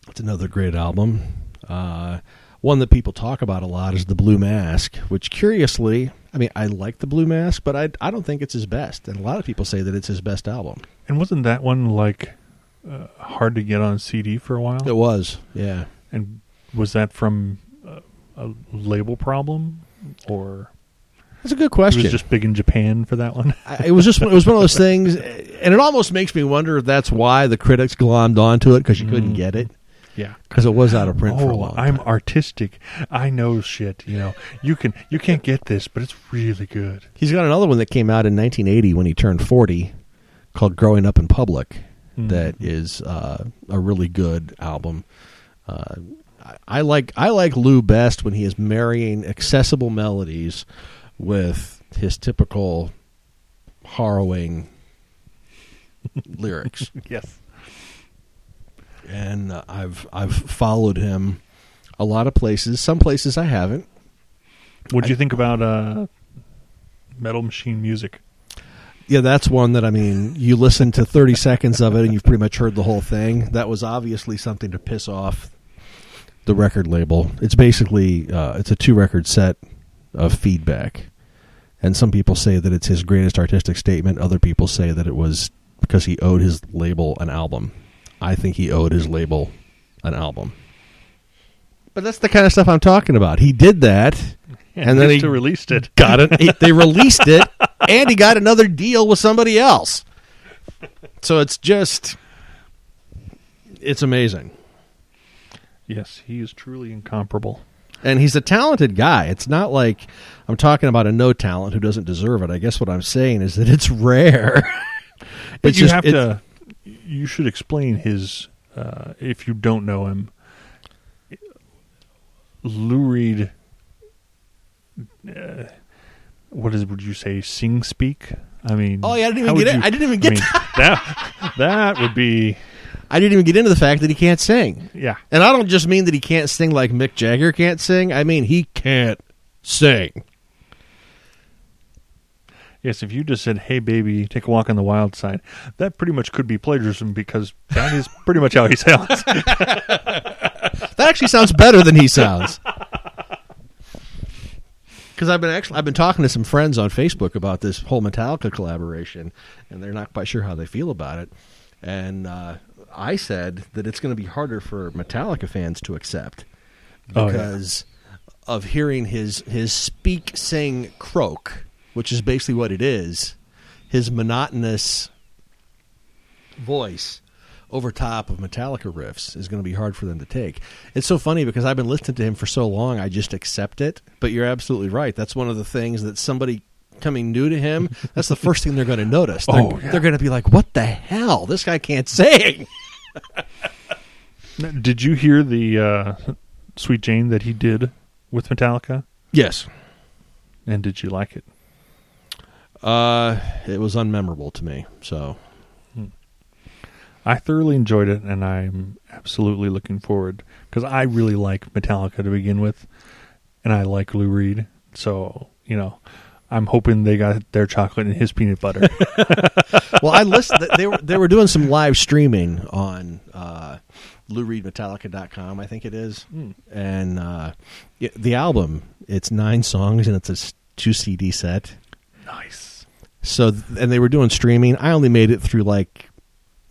It's another great album. Uh, one that people talk about a lot is the Blue Mask, which curiously, I mean, I like the Blue Mask, but I I don't think it's his best, and a lot of people say that it's his best album. And wasn't that one like uh, hard to get on CD for a while? It was, yeah. And was that from uh, a label problem, or That's a good it question. was just big in Japan for that one? I- it was just it was one of those [LAUGHS] things, and it almost makes me wonder if that's why the critics glommed onto it because you couldn't Mm. get it yeah. because it was out of print for a Oh, I'm time. artistic. I know shit. You know, you can you can't get this, but it's really good. He's got another one that came out in 1980 when he turned 40 called Growing Up in Public Mm. that is uh, a really good album. Uh, I, I like I like Lou best when he is marrying accessible melodies with his typical harrowing [LAUGHS] lyrics. Yes. And uh, I've I've followed him a lot of places. Some places I haven't. What do you think about uh, Metal Machine Music? Yeah, that's one that I mean, you listen to 30 seconds of it and you've pretty much heard the whole thing. That was obviously something to piss off the record label. It's basically uh, it's a two record set of feedback, And some people say that it's his greatest artistic statement. Other people say that it was because he owed his label an album. I think he owed his label an album. But that's the kind of stuff I'm talking about. He did that, and then he released it. got it. he- they [LAUGHS] released it, and he got another deal with somebody else. So it's just, it's amazing. Yes, he is truly incomparable. And he's a talented guy. It's not like I'm talking about a no talent who doesn't deserve it. I guess what I'm saying is that it's rare. [LAUGHS] But It's you just- have to. You should explain his. Uh, if you don't know him, Lou Reed. Uh, what is? Would you say sing speak? I mean, Oh, yeah, I didn't even get it. you- I didn't even get mean, [LAUGHS] that. That would be I didn't even get into the fact that he can't sing. yeah. And I don't just mean that he can't sing like Mick Jagger can't sing. I mean he can't sing. Yes, if you just said, "Hey, baby, take a walk on the wild side," that pretty much could be plagiarism because that is pretty much how he sounds. [LAUGHS] That actually sounds better than he sounds. [LAUGHS] Because I've been actually I've been talking to some friends on Facebook about this whole Metallica collaboration, and they're not quite sure how they feel about it. And uh, I said that it's going to be harder for Metallica fans to accept Oh, yeah. because of hearing his his speak, sing, croak, which is basically what it is. His monotonous voice over top of Metallica riffs is going to be hard for them to take. It's so funny because I've been listening to him for so long, I just accept it. But you're absolutely right. That's one of the things that somebody coming new to him, [LAUGHS] that's the first thing they're going to notice. They're, Oh, yeah. they're going to be like, "What the hell? This guy can't sing." [LAUGHS] Did you hear the uh, "Sweet Jane" that he did with Metallica? Yes. And did you like it? Uh, it was unmemorable to me. So I thoroughly enjoyed it, and I'm absolutely looking forward because I really like Metallica to begin with, and I like Lou Reed. So you know, I'm hoping they got their chocolate and his peanut butter. [LAUGHS] [LAUGHS] well, I listened. They were they were doing some live streaming on uh, LouReedMetallica.com, I think it is, and uh, the album. It's nine songs and it's a two CD set. nice. So, and they were doing streaming. I only made it through like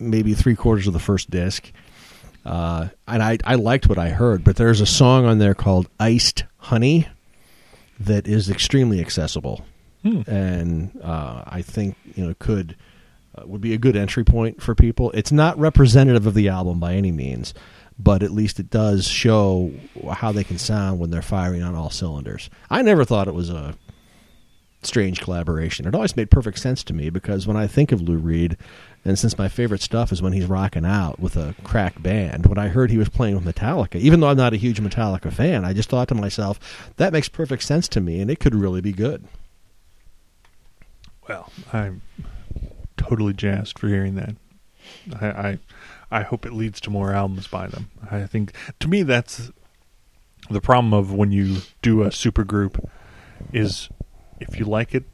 maybe three quarters of the first disc, uh, and I I liked what I heard. But there's a song on there called "Iced Honey" that is extremely accessible Hmm. and uh, I think you know could uh, would be a good entry point for people. It's not representative of the album by any means, but at least it does show how they can sound when they're firing on all cylinders. I never thought it was a strange collaboration. It always made perfect sense to me because when I think of Lou Reed, and since my favorite stuff is when he's rocking out with a crack band, when I heard he was playing with Metallica, even though I'm not a huge Metallica fan, I just thought to myself, that makes perfect sense to me, and it could really be good. Well, I'm totally jazzed for hearing that. I, I I hope it leads to more albums by them. I think to me that's the problem of when you do a super group is if you like it,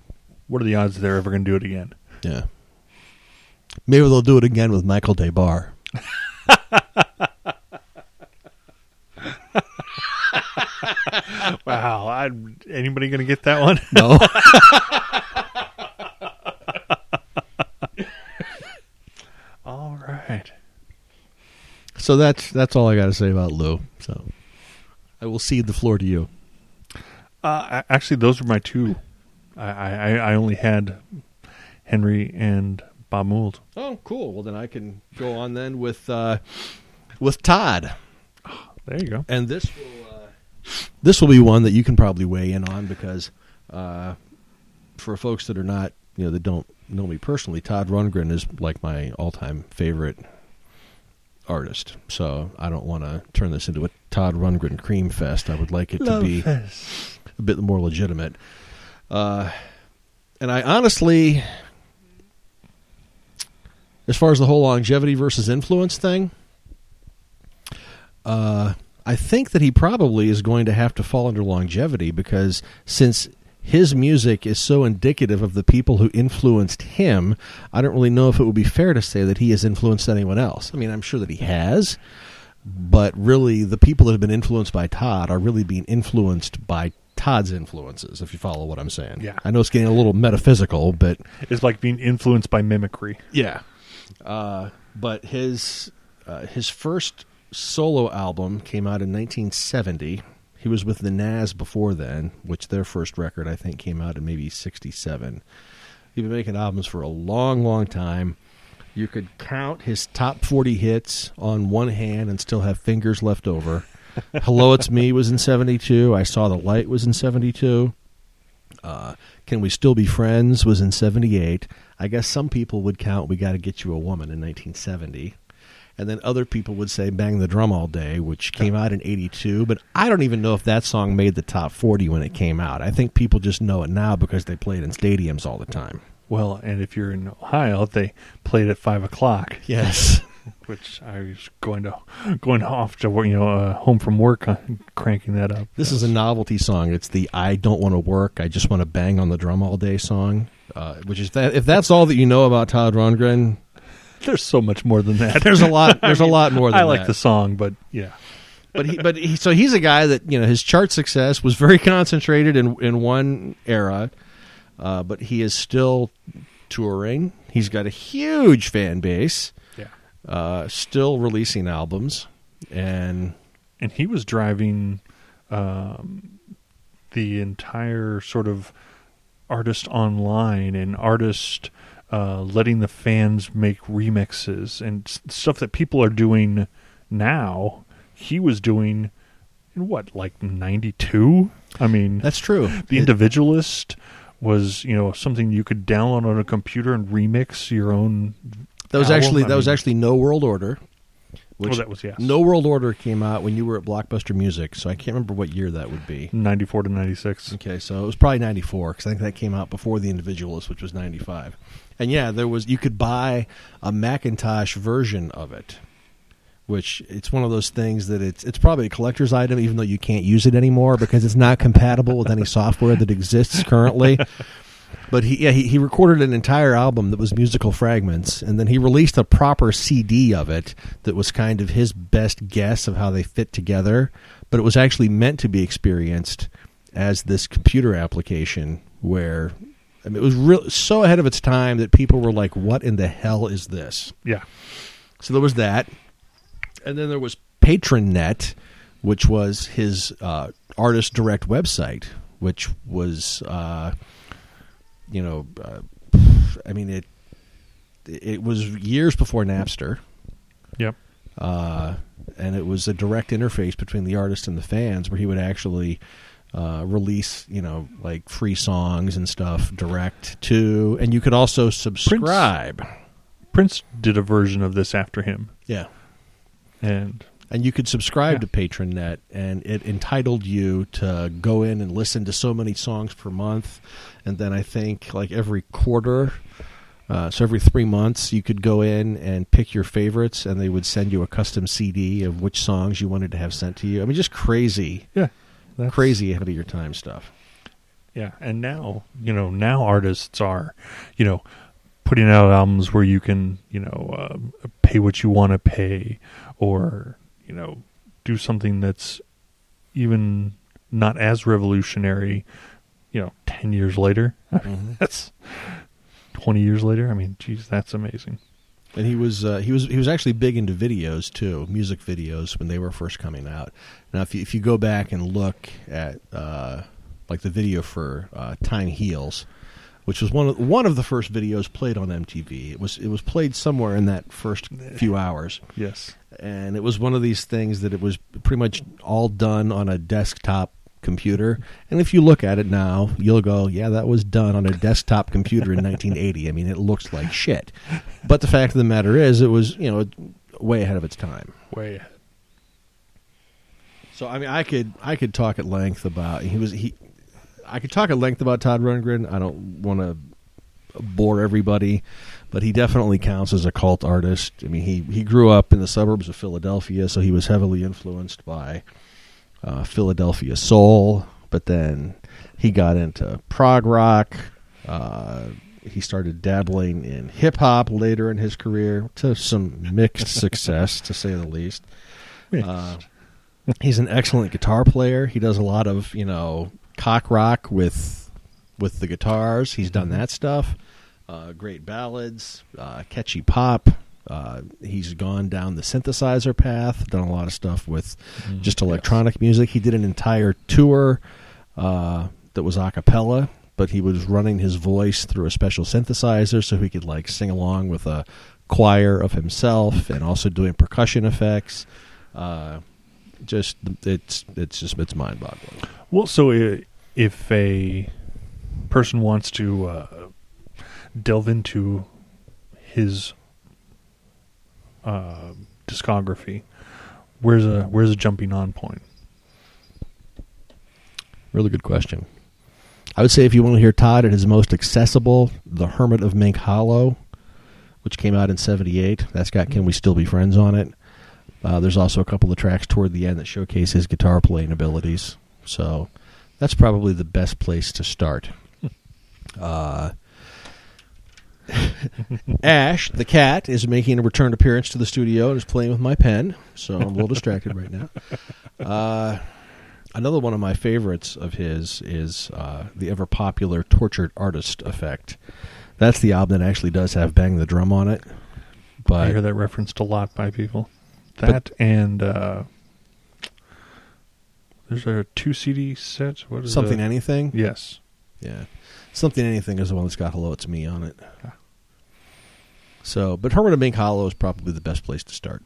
what are the odds they're ever going to do it again? Yeah. Maybe they'll do it again with Michael DeBar. [LAUGHS] Wow, I, anybody going to get that one? No. [LAUGHS] All right. so that's that's all I got to say about Lou. So I will cede the floor to you. Uh, actually, those were my two. I, I, I only had Henry and Bob Mould. Oh, cool. Well, then I can go on then with uh, with Todd, There you go. and this will uh, this will be one that you can probably weigh in on because uh, for folks that are not you know that don't know me personally, Todd Rundgren is like my all time favorite artist. So I don't want to turn this into a Todd Rundgren cream fest. I would like it to be a bit more legitimate. Uh, and I honestly, as far as the whole longevity versus influence thing, uh, I think that he probably is going to have to fall under longevity because since his music is so indicative of the people who influenced him, I don't really know if it would be fair to say that he has influenced anyone else. I mean, I'm sure that he has, but really the people that have been influenced by Todd are really being influenced by Todd's influences. If you follow what I'm saying, Yeah. I know it's getting a little metaphysical, but It's like being influenced by mimicry. yeah. Uh, but his uh, his first solo album came out in 1970. He was with the Nazz before then, which their first record I think came out in maybe '67. He's been making albums for a long, long time. You could count his top 40 hits on one hand and still have fingers left over. [LAUGHS] Hello, It's Me was in 72. I Saw the Light was in 72. Uh, Can We Still Be Friends was in 78. I guess some people would count We Gotta Get You a Woman in 1970. And then other people would say Bang the Drum All Day, which came out in 82. But I don't even know if that song made the top 40 when it came out. I think people just know it now because they play it in stadiums all the time. Well, and if you're in Ohio, they played at five o'clock, Yes. Which I was going to going off to you know, uh, home from work, uh, cranking that up. This is a novelty song. It's the "I don't want to work, I just want to bang on the drum all day" song. Uh, which is that if that's all that you know about Todd Rundgren, There's so much more than that. there's a lot. There's a [LAUGHS] lot more. Than that. I like that. the song, but yeah, but he, but he, so he's a guy that you know his chart success was very concentrated in in one era, uh, but he is still touring. He's got a huge fan base. Uh, still releasing albums, and and he was driving um, the entire sort of artist online and artist uh, letting the fans make remixes and stuff that people are doing now. He was doing in what, like '92? I mean, that's true. the individualist was you know something you could download on a computer and remix your own. That was album. actually I that was actually No World Order. Which oh, that was yes, No World Order came out when you were at Blockbuster Music, so I can't remember what year that would be. '94 to '96. Okay, so it was probably '94 because I think that came out before the Individualist, which was '95. And yeah, there was you could buy a Macintosh version of it, which it's one of those things that it's it's probably a collector's item, even though you can't use it anymore because it's not compatible with any software that exists currently. [LAUGHS] But he yeah he, he recorded an entire album that was musical fragments, and then he released a proper CD of it that was kind of his best guess of how they fit together. But it was actually meant to be experienced as this computer application where I mean, it was real so ahead of its time that people were like, "What in the hell is this?" Yeah, So there was that, and then there was PatroNet, which was his uh, artist direct website, which was, uh, you know, uh, I mean it. It was years before Napster, yep. uh, and it was a direct interface between the artist and the fans, where he would actually uh, release, you know, like free songs and stuff direct to, and you could also subscribe. Prince did a version of this after him, Yeah. and and you could subscribe Yeah. to PatroNet, and it entitled you to go in and listen to so many songs per month, and then I think like every quarter, uh, so every three months, you could go in and pick your favorites, and they would send you a custom CD of which songs you wanted to have sent to you. I mean, just crazy, yeah, that's, crazy ahead of your time stuff. Yeah, and now you know now artists are, you know, putting out albums where you can you know uh, pay what you want to pay, or you know do something that's even not as revolutionary. You know, ten years later, [LAUGHS] that's twenty years later. I mean, geez, that's amazing. And he was uh, he was he was actually big into videos too, music videos when they were first coming out. Now, if you, if you go back and look at uh, like the video for uh, "Time Heals," which was one of one of the first videos played on MTV, it was it was played somewhere in that first few hours, Yes, and it was one of these things that it was pretty much all done on a desktop computer. And if you look at it now, you'll go, "Yeah, that was done on a desktop computer in 1980." I mean, it looks like shit. But the fact of the matter is, it was you know way ahead of its time. way ahead. So I mean, I could I could talk at length about he was he. I could talk at length about Todd Rundgren. I don't want to bore everybody, but he definitely counts as a cult artist. I mean, he he grew up in the suburbs of Philadelphia, so he was heavily influenced by uh, Philadelphia soul. But then he got into prog rock. Uh, he started dabbling in hip hop later in his career to some mixed [LAUGHS] success, to say the least. Uh, he's an excellent guitar player. He does a lot of you know cock rock with with the guitars. He's done that stuff. Uh, great ballads, uh, catchy pop. Uh, he's gone down the synthesizer path. Done a lot of stuff with just electronic music. He did an entire tour uh, that was a cappella, but he was running his voice through a special synthesizer so he could like sing along with a choir of himself and also doing percussion effects. Just it's it's just it's mind boggling. Well, so if a person wants to uh, delve into his uh, discography, where's a where's a jumping on point? Really good question. I would say if you want to hear Todd at his most accessible, The Hermit of Mink Hollow, which came out in 78. That's got Can We Still Be Friends on it. Uh, there's also a couple of tracks toward the end that showcase his guitar playing abilities. So that's probably the best place to start. [LAUGHS] Uh, [LAUGHS] Ash, the cat, is making a return appearance to the studio and is playing with my pen, so I'm a little distracted right now. Uh, another one of my favorites of his is uh, the ever popular Tortured Artist Effect. That's the album that actually does have Bang the Drum on it. But I hear that referenced a lot by people. That and uh, there's a two CD set. What is Something it? Anything? Yes. Yeah. Something Anything is the one that's got Hello It's Me on it. So, but Hermit of Mink Hollow is probably the best place to start.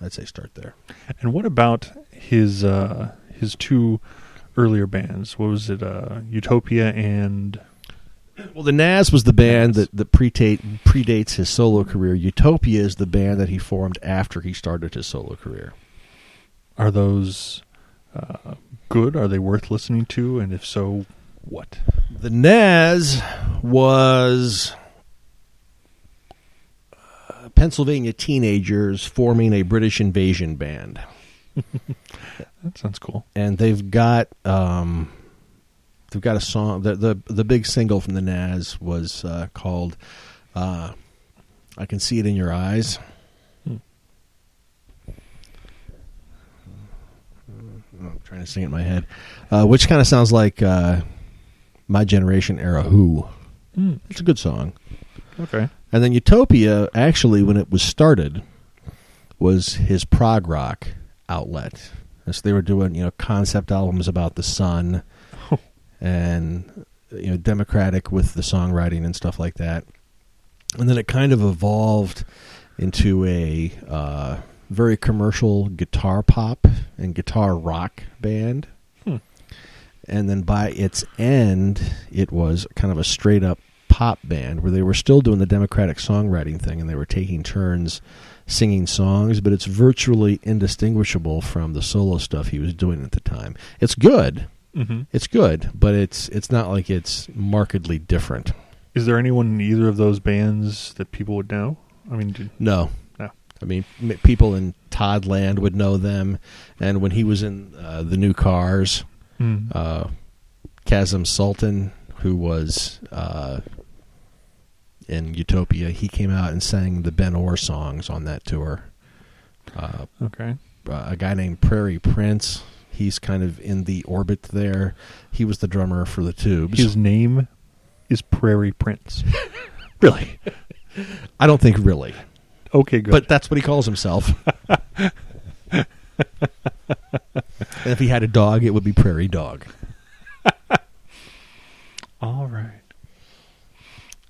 I'd say start there. And what about his uh, his two earlier bands? What was it? Uh, Utopia and Well, the Nazz was the band that, that predate, predates his solo career. Utopia is the band that he formed after he started his solo career. are those uh, good? Are they worth listening to? And if so, what? The Nazz was uh, Pennsylvania teenagers forming a British invasion band. [LAUGHS] That sounds cool. and they've got um, they've got a song. The the the big single from the Nazz was uh, called uh, "I Can See It in Your Eyes." Hmm. I'm trying to sing it in my head, uh, which kind of sounds like uh, my generation era Who. Mm, It's a good song. okay. And then Utopia, actually, when it was started, was his prog rock outlet. And so they were doing, you know, concept albums about the sun and, you know, democratic with the songwriting and stuff like that. And then it kind of evolved into a uh, very commercial guitar pop and guitar rock band. Hmm. And then by its end, it was kind of a straight up pop band where they were still doing the democratic songwriting thing and they were taking turns singing songs, but it's virtually indistinguishable from the solo stuff he was doing at the time. It's good. Mm-hmm. It's good, but it's it's not like it's markedly different. Is there anyone in either of those bands that people would know? I mean, No. No. I mean, m- people in Toddland would know them, and when he was in uh, the new Cars, mm, uh, Kasim Sulton, who was uh, in Utopia, he came out and sang the Ben Orr songs on that tour. Uh, okay. uh, a guy named Prairie Prince, he's kind of in the orbit there. He was the drummer for the Tubes. His name is Prairie Prince. [LAUGHS] really? I don't think really, Okay, good. but that's what he calls himself. and [LAUGHS] if he had a dog, it would be Prairie Dog. all right.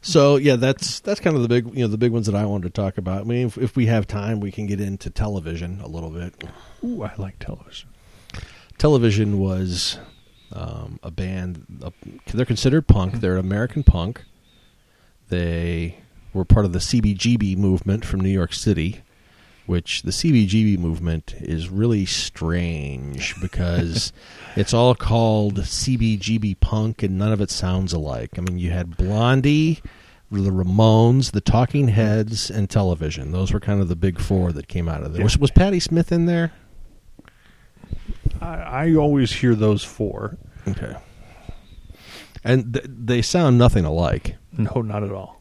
So yeah, that's that's kind of the big you know the big ones that I wanted to talk about. I mean, if, if we have time, we can get into television a little bit. Ooh, I like television. Television was um, a band. Uh, they're considered punk. They're American punk. They were part of the CBGB movement from New York City, which the CBGB movement is really strange because [LAUGHS] it's all called CBGB punk and none of it sounds alike. I mean, you had Blondie, the Ramones, the Talking Heads, and television. Those were kind of the big four that came out of there. Yeah. Was, was Patti Smith in there? I, I always hear those four. Okay. And th- they sound nothing alike. No, not at all.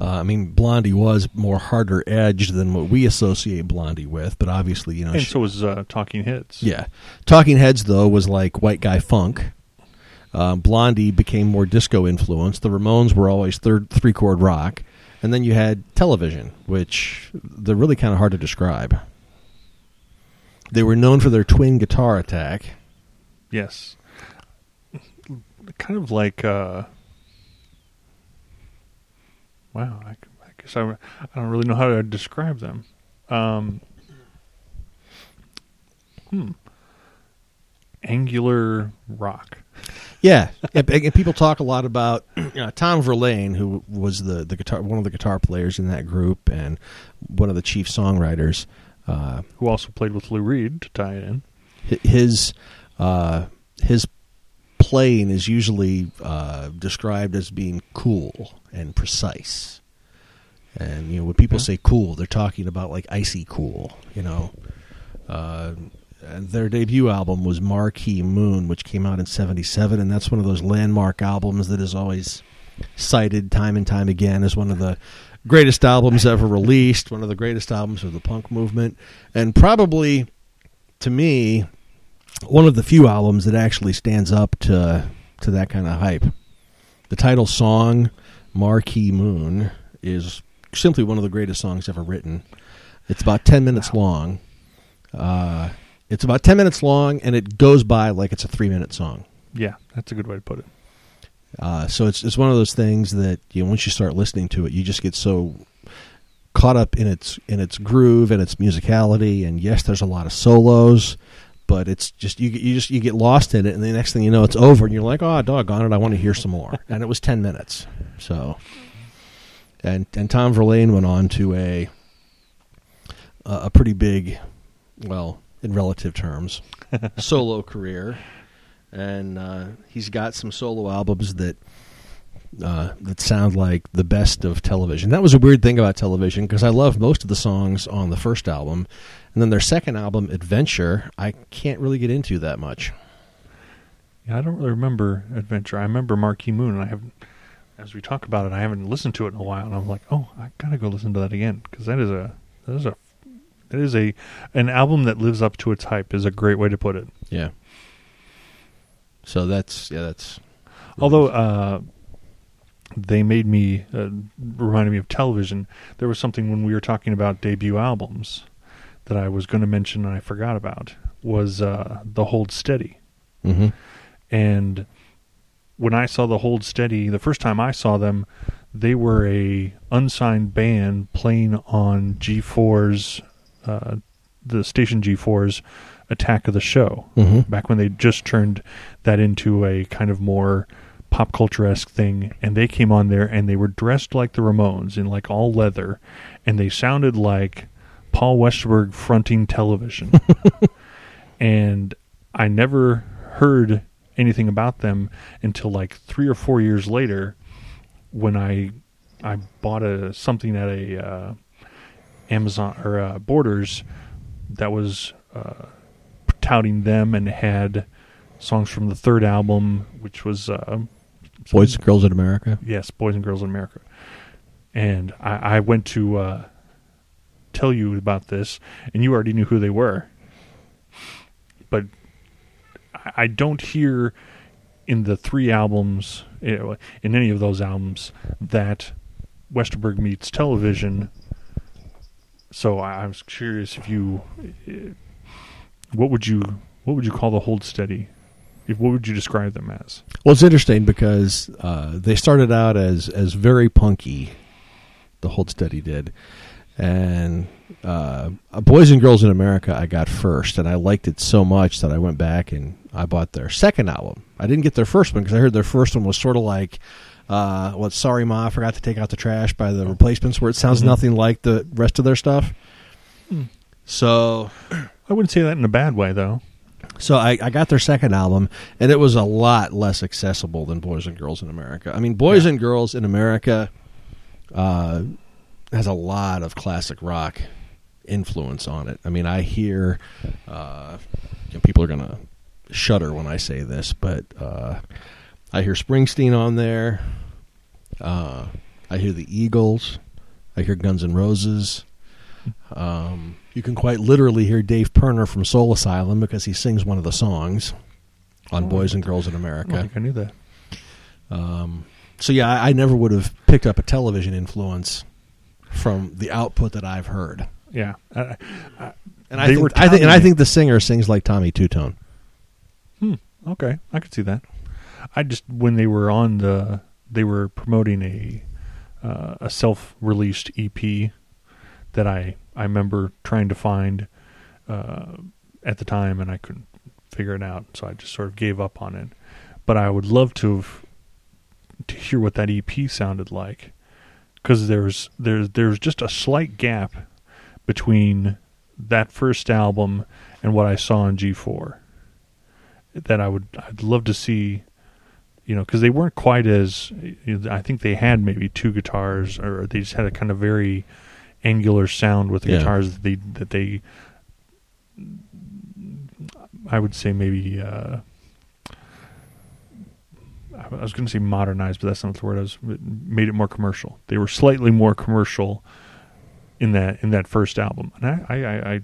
Uh, I mean, Blondie was more harder edged than what we associate Blondie with, but obviously, you know, And she- so was uh, Talking Heads. yeah. Talking Heads though was like white guy funk, Um, Blondie became more disco influenced. The Ramones were always third three chord rock, and then you had television, which they're really kind of hard to describe. They were known for their twin guitar attack. Yes. Kind of like, uh, wow, I, I guess I, I don't really know how to describe them. Um, hmm. Angular rock. Yeah, [LAUGHS] and, and people talk a lot about [CLEARS THROAT] uh, Tom Verlaine, who was the, the guitar one of the guitar players in that group and one of the chief songwriters. Uh, Who also played with Lou Reed to tie it in. his uh, his playing is usually uh, described as being cool and precise. And you know, when people Yeah. say cool, they're talking about like icy cool. You know, uh, and their debut album was Marquee Moon, which came out in '77, and that's one of those landmark albums that is always cited time and time again as one of the greatest albums ever released, one of the greatest albums of the punk movement, and probably to me one of the few albums that actually stands up to to that kind of hype. The title song "Marquee Moon" is simply one of the greatest songs ever written. It's about ten minutes long. Uh, it's about ten minutes long, and it goes by like it's a three minute song. Yeah, that's a good way to put it. Uh, so it's it's one of those things that you know, once you start listening to it, you just get so caught up in its in its groove and its musicality. And yes, there's a lot of solos, but it's just you get- you just you get lost in it, and the next thing you know, it's over, and you're like, oh, doggone it, I want to hear some more. and it was ten minutes. So, and and Tom Verlaine went on to a a pretty big, well, in relative terms, [LAUGHS] solo career and uh, he's got some solo albums that uh, that sound like the best of television. That was a weird thing about television because I love most of the songs on the first album, and then their second album, Adventure, I can't really get into that much. Yeah, I don't really remember Adventure. I remember Marquee Moon, and I haven't, as we talk about it, I haven't listened to it in a while, and I'm like, oh, I gotta go listen to that again because that is a that is a that is a an album that lives up to its hype. Is a great way to put it. Yeah. So that's yeah, that's Although uh, they made me uh, reminded me of television. There was something when we were talking about debut albums that I was going to mention and I forgot about was uh, the Hold Steady. hmm And when I saw the Hold Steady, the first time I saw them, they were a unsigned band playing on G4's, uh, the station G4's Attack of the Show. hmm Back when they just turned that into a kind of more pop culture esque thing, and they came on there and they were dressed like the Ramones in like all leather, and they sounded like Paul Westerberg fronting television. [LAUGHS] and I never heard anything about them until like three or four years later, when I I bought a something at a uh, Amazon or uh, Borders that was uh, touting them and had songs from the third album, which was uh, Boys and Girls in America. yes, Boys and Girls in America. And I, I went to uh, tell you about this, and you already knew who they were. But I, don't hear in the three albums, in any of those albums, that Westerberg meets television. So I, I was curious if you, eh, what would you, what would you call the hold steady? If, what would you describe them as? Well, it's interesting because uh, they started out as as very punky. The Hold Steady did, and uh, Boys and Girls in America I got first, and I liked it so much that I went back and I bought their second album. I didn't get their first one because I heard their first one was sort of like. Uh, what? Sorry, Ma, I forgot to take out the trash by the replacements, where it sounds Mhm. nothing like the rest of their stuff. Hmm. So I wouldn't say that in a bad way, though. so I, I got their second album, and it was a lot less accessible than Boys and Girls in America. I mean, Boys Yeah. and Girls in America uh, has a lot of classic rock influence on it. I mean, I hear uh, you people are going to shudder when I say this, but uh, I hear Springsteen on there. Uh, I hear the Eagles. I hear Guns N' Roses. Um, you can quite literally hear Dave Pirner from Soul Asylum because he sings one of the songs. on Oh, Boys and Girls in America. I think I knew that. Um, so yeah, I, I never would have picked up a television influence from the output that I've heard. Yeah, I, I, And I think, I think, and I think the singer sings like Tommy Tutone. Hmm. Okay, I could see that. I just when they were on the they were promoting a uh, a self released EP that I I remember trying to find uh, at the time and I couldn't figure it out, so I just sort of gave up on it. But I would love to have, to hear what that EP sounded like because there's there's there's just a slight gap between that first album and what I saw on G4 that I would I'd love to see you know because they weren't quite as I think they had maybe two guitars or they just had a kind of very angular sound with the Yeah. guitars that they that they I would say maybe uh I was going to say modernized, but that's not the word. I was made it more commercial. They were slightly more commercial in that in that first album, and I I, I,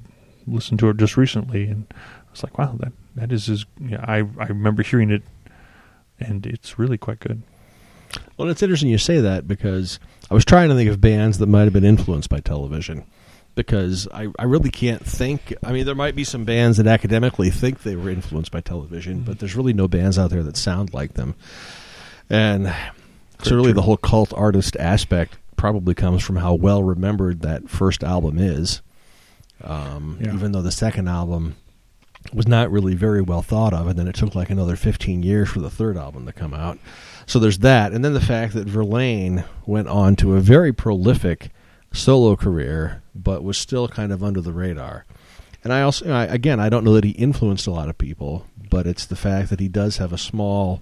listened to it just recently, and I was like, wow, that that is as yeah. I I remember hearing it, and it's really quite good. Well, it's interesting you say that because I was trying to think of bands that might have been influenced by television. Because I, I really can't think. I mean, there might be some bands that academically think they were influenced by television, but there's really no bands out there that sound like them. And so, really, the whole cult artist aspect probably comes from how well remembered that first album is. Um, Yeah. Even though the second album was not really very well thought of, and then it took like another 15 years for the third album to come out. So there's that, and then the fact that Verlaine went on to a very prolific solo career, but was still kind of under the radar. And I also, I, again, I don't know that he influenced a lot of people, but it's the fact that he does have a small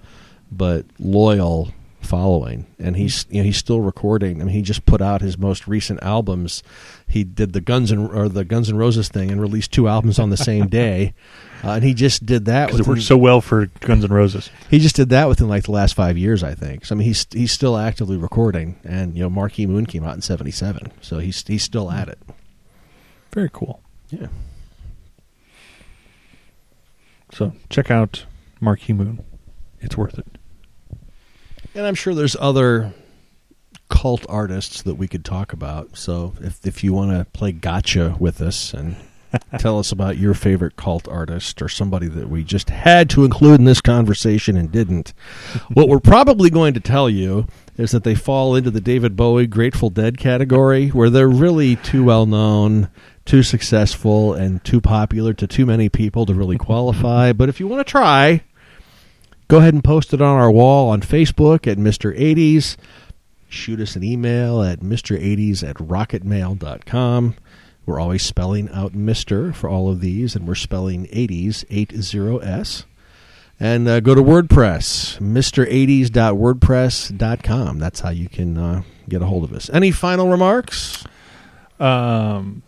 but loyal following, and he's you know he's still recording. I mean, he just put out his most recent albums. He did the Guns and or the Guns and Roses thing and released two albums on the same [LAUGHS] day, uh, and he just did that. Because it worked so well for Guns and Roses. he just did that within like the last five years, I think. So I mean, he's he's still actively recording, and you know, Marquee Moon came out in '77, so he's he's still at it. Very cool. Yeah. So check out Marquee Moon. It's worth it. And I'm sure there's other cult artists that we could talk about. So if if you want to play gotcha with us and [LAUGHS] tell us about your favorite cult artist or somebody that we just had to include in this conversation and didn't, what we're probably going to tell you is that they fall into the David Bowie Grateful Dead category where they're really too well known, too successful and too popular to too many people to really qualify. But if you want to try, go ahead and post it on our wall on Facebook at Mr. 80s. Shoot us an email at Mr80s at rocketmail.com. We're always spelling out Mr. for all of these, and we're spelling 80s, 80s. And uh, go to WordPress, Mr80s.wordpress.com. That's how you can uh, get a hold of us. Any final remarks? Um,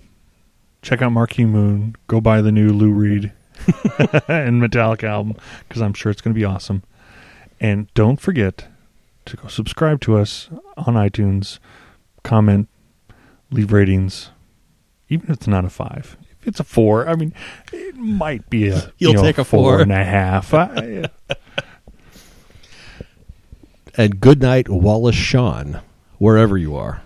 check out Marquee Moon. Go buy the new Lou Reed [LAUGHS] and Metallica album because I'm sure it's going to be awesome. And don't forget to go subscribe to us on iTunes, comment, leave ratings, even if it's not a five. If it's a four, I mean, it might be a [LAUGHS] You'll you know, take a four four. and a. I- [LAUGHS] And good night, Wallace Shawn, wherever you are.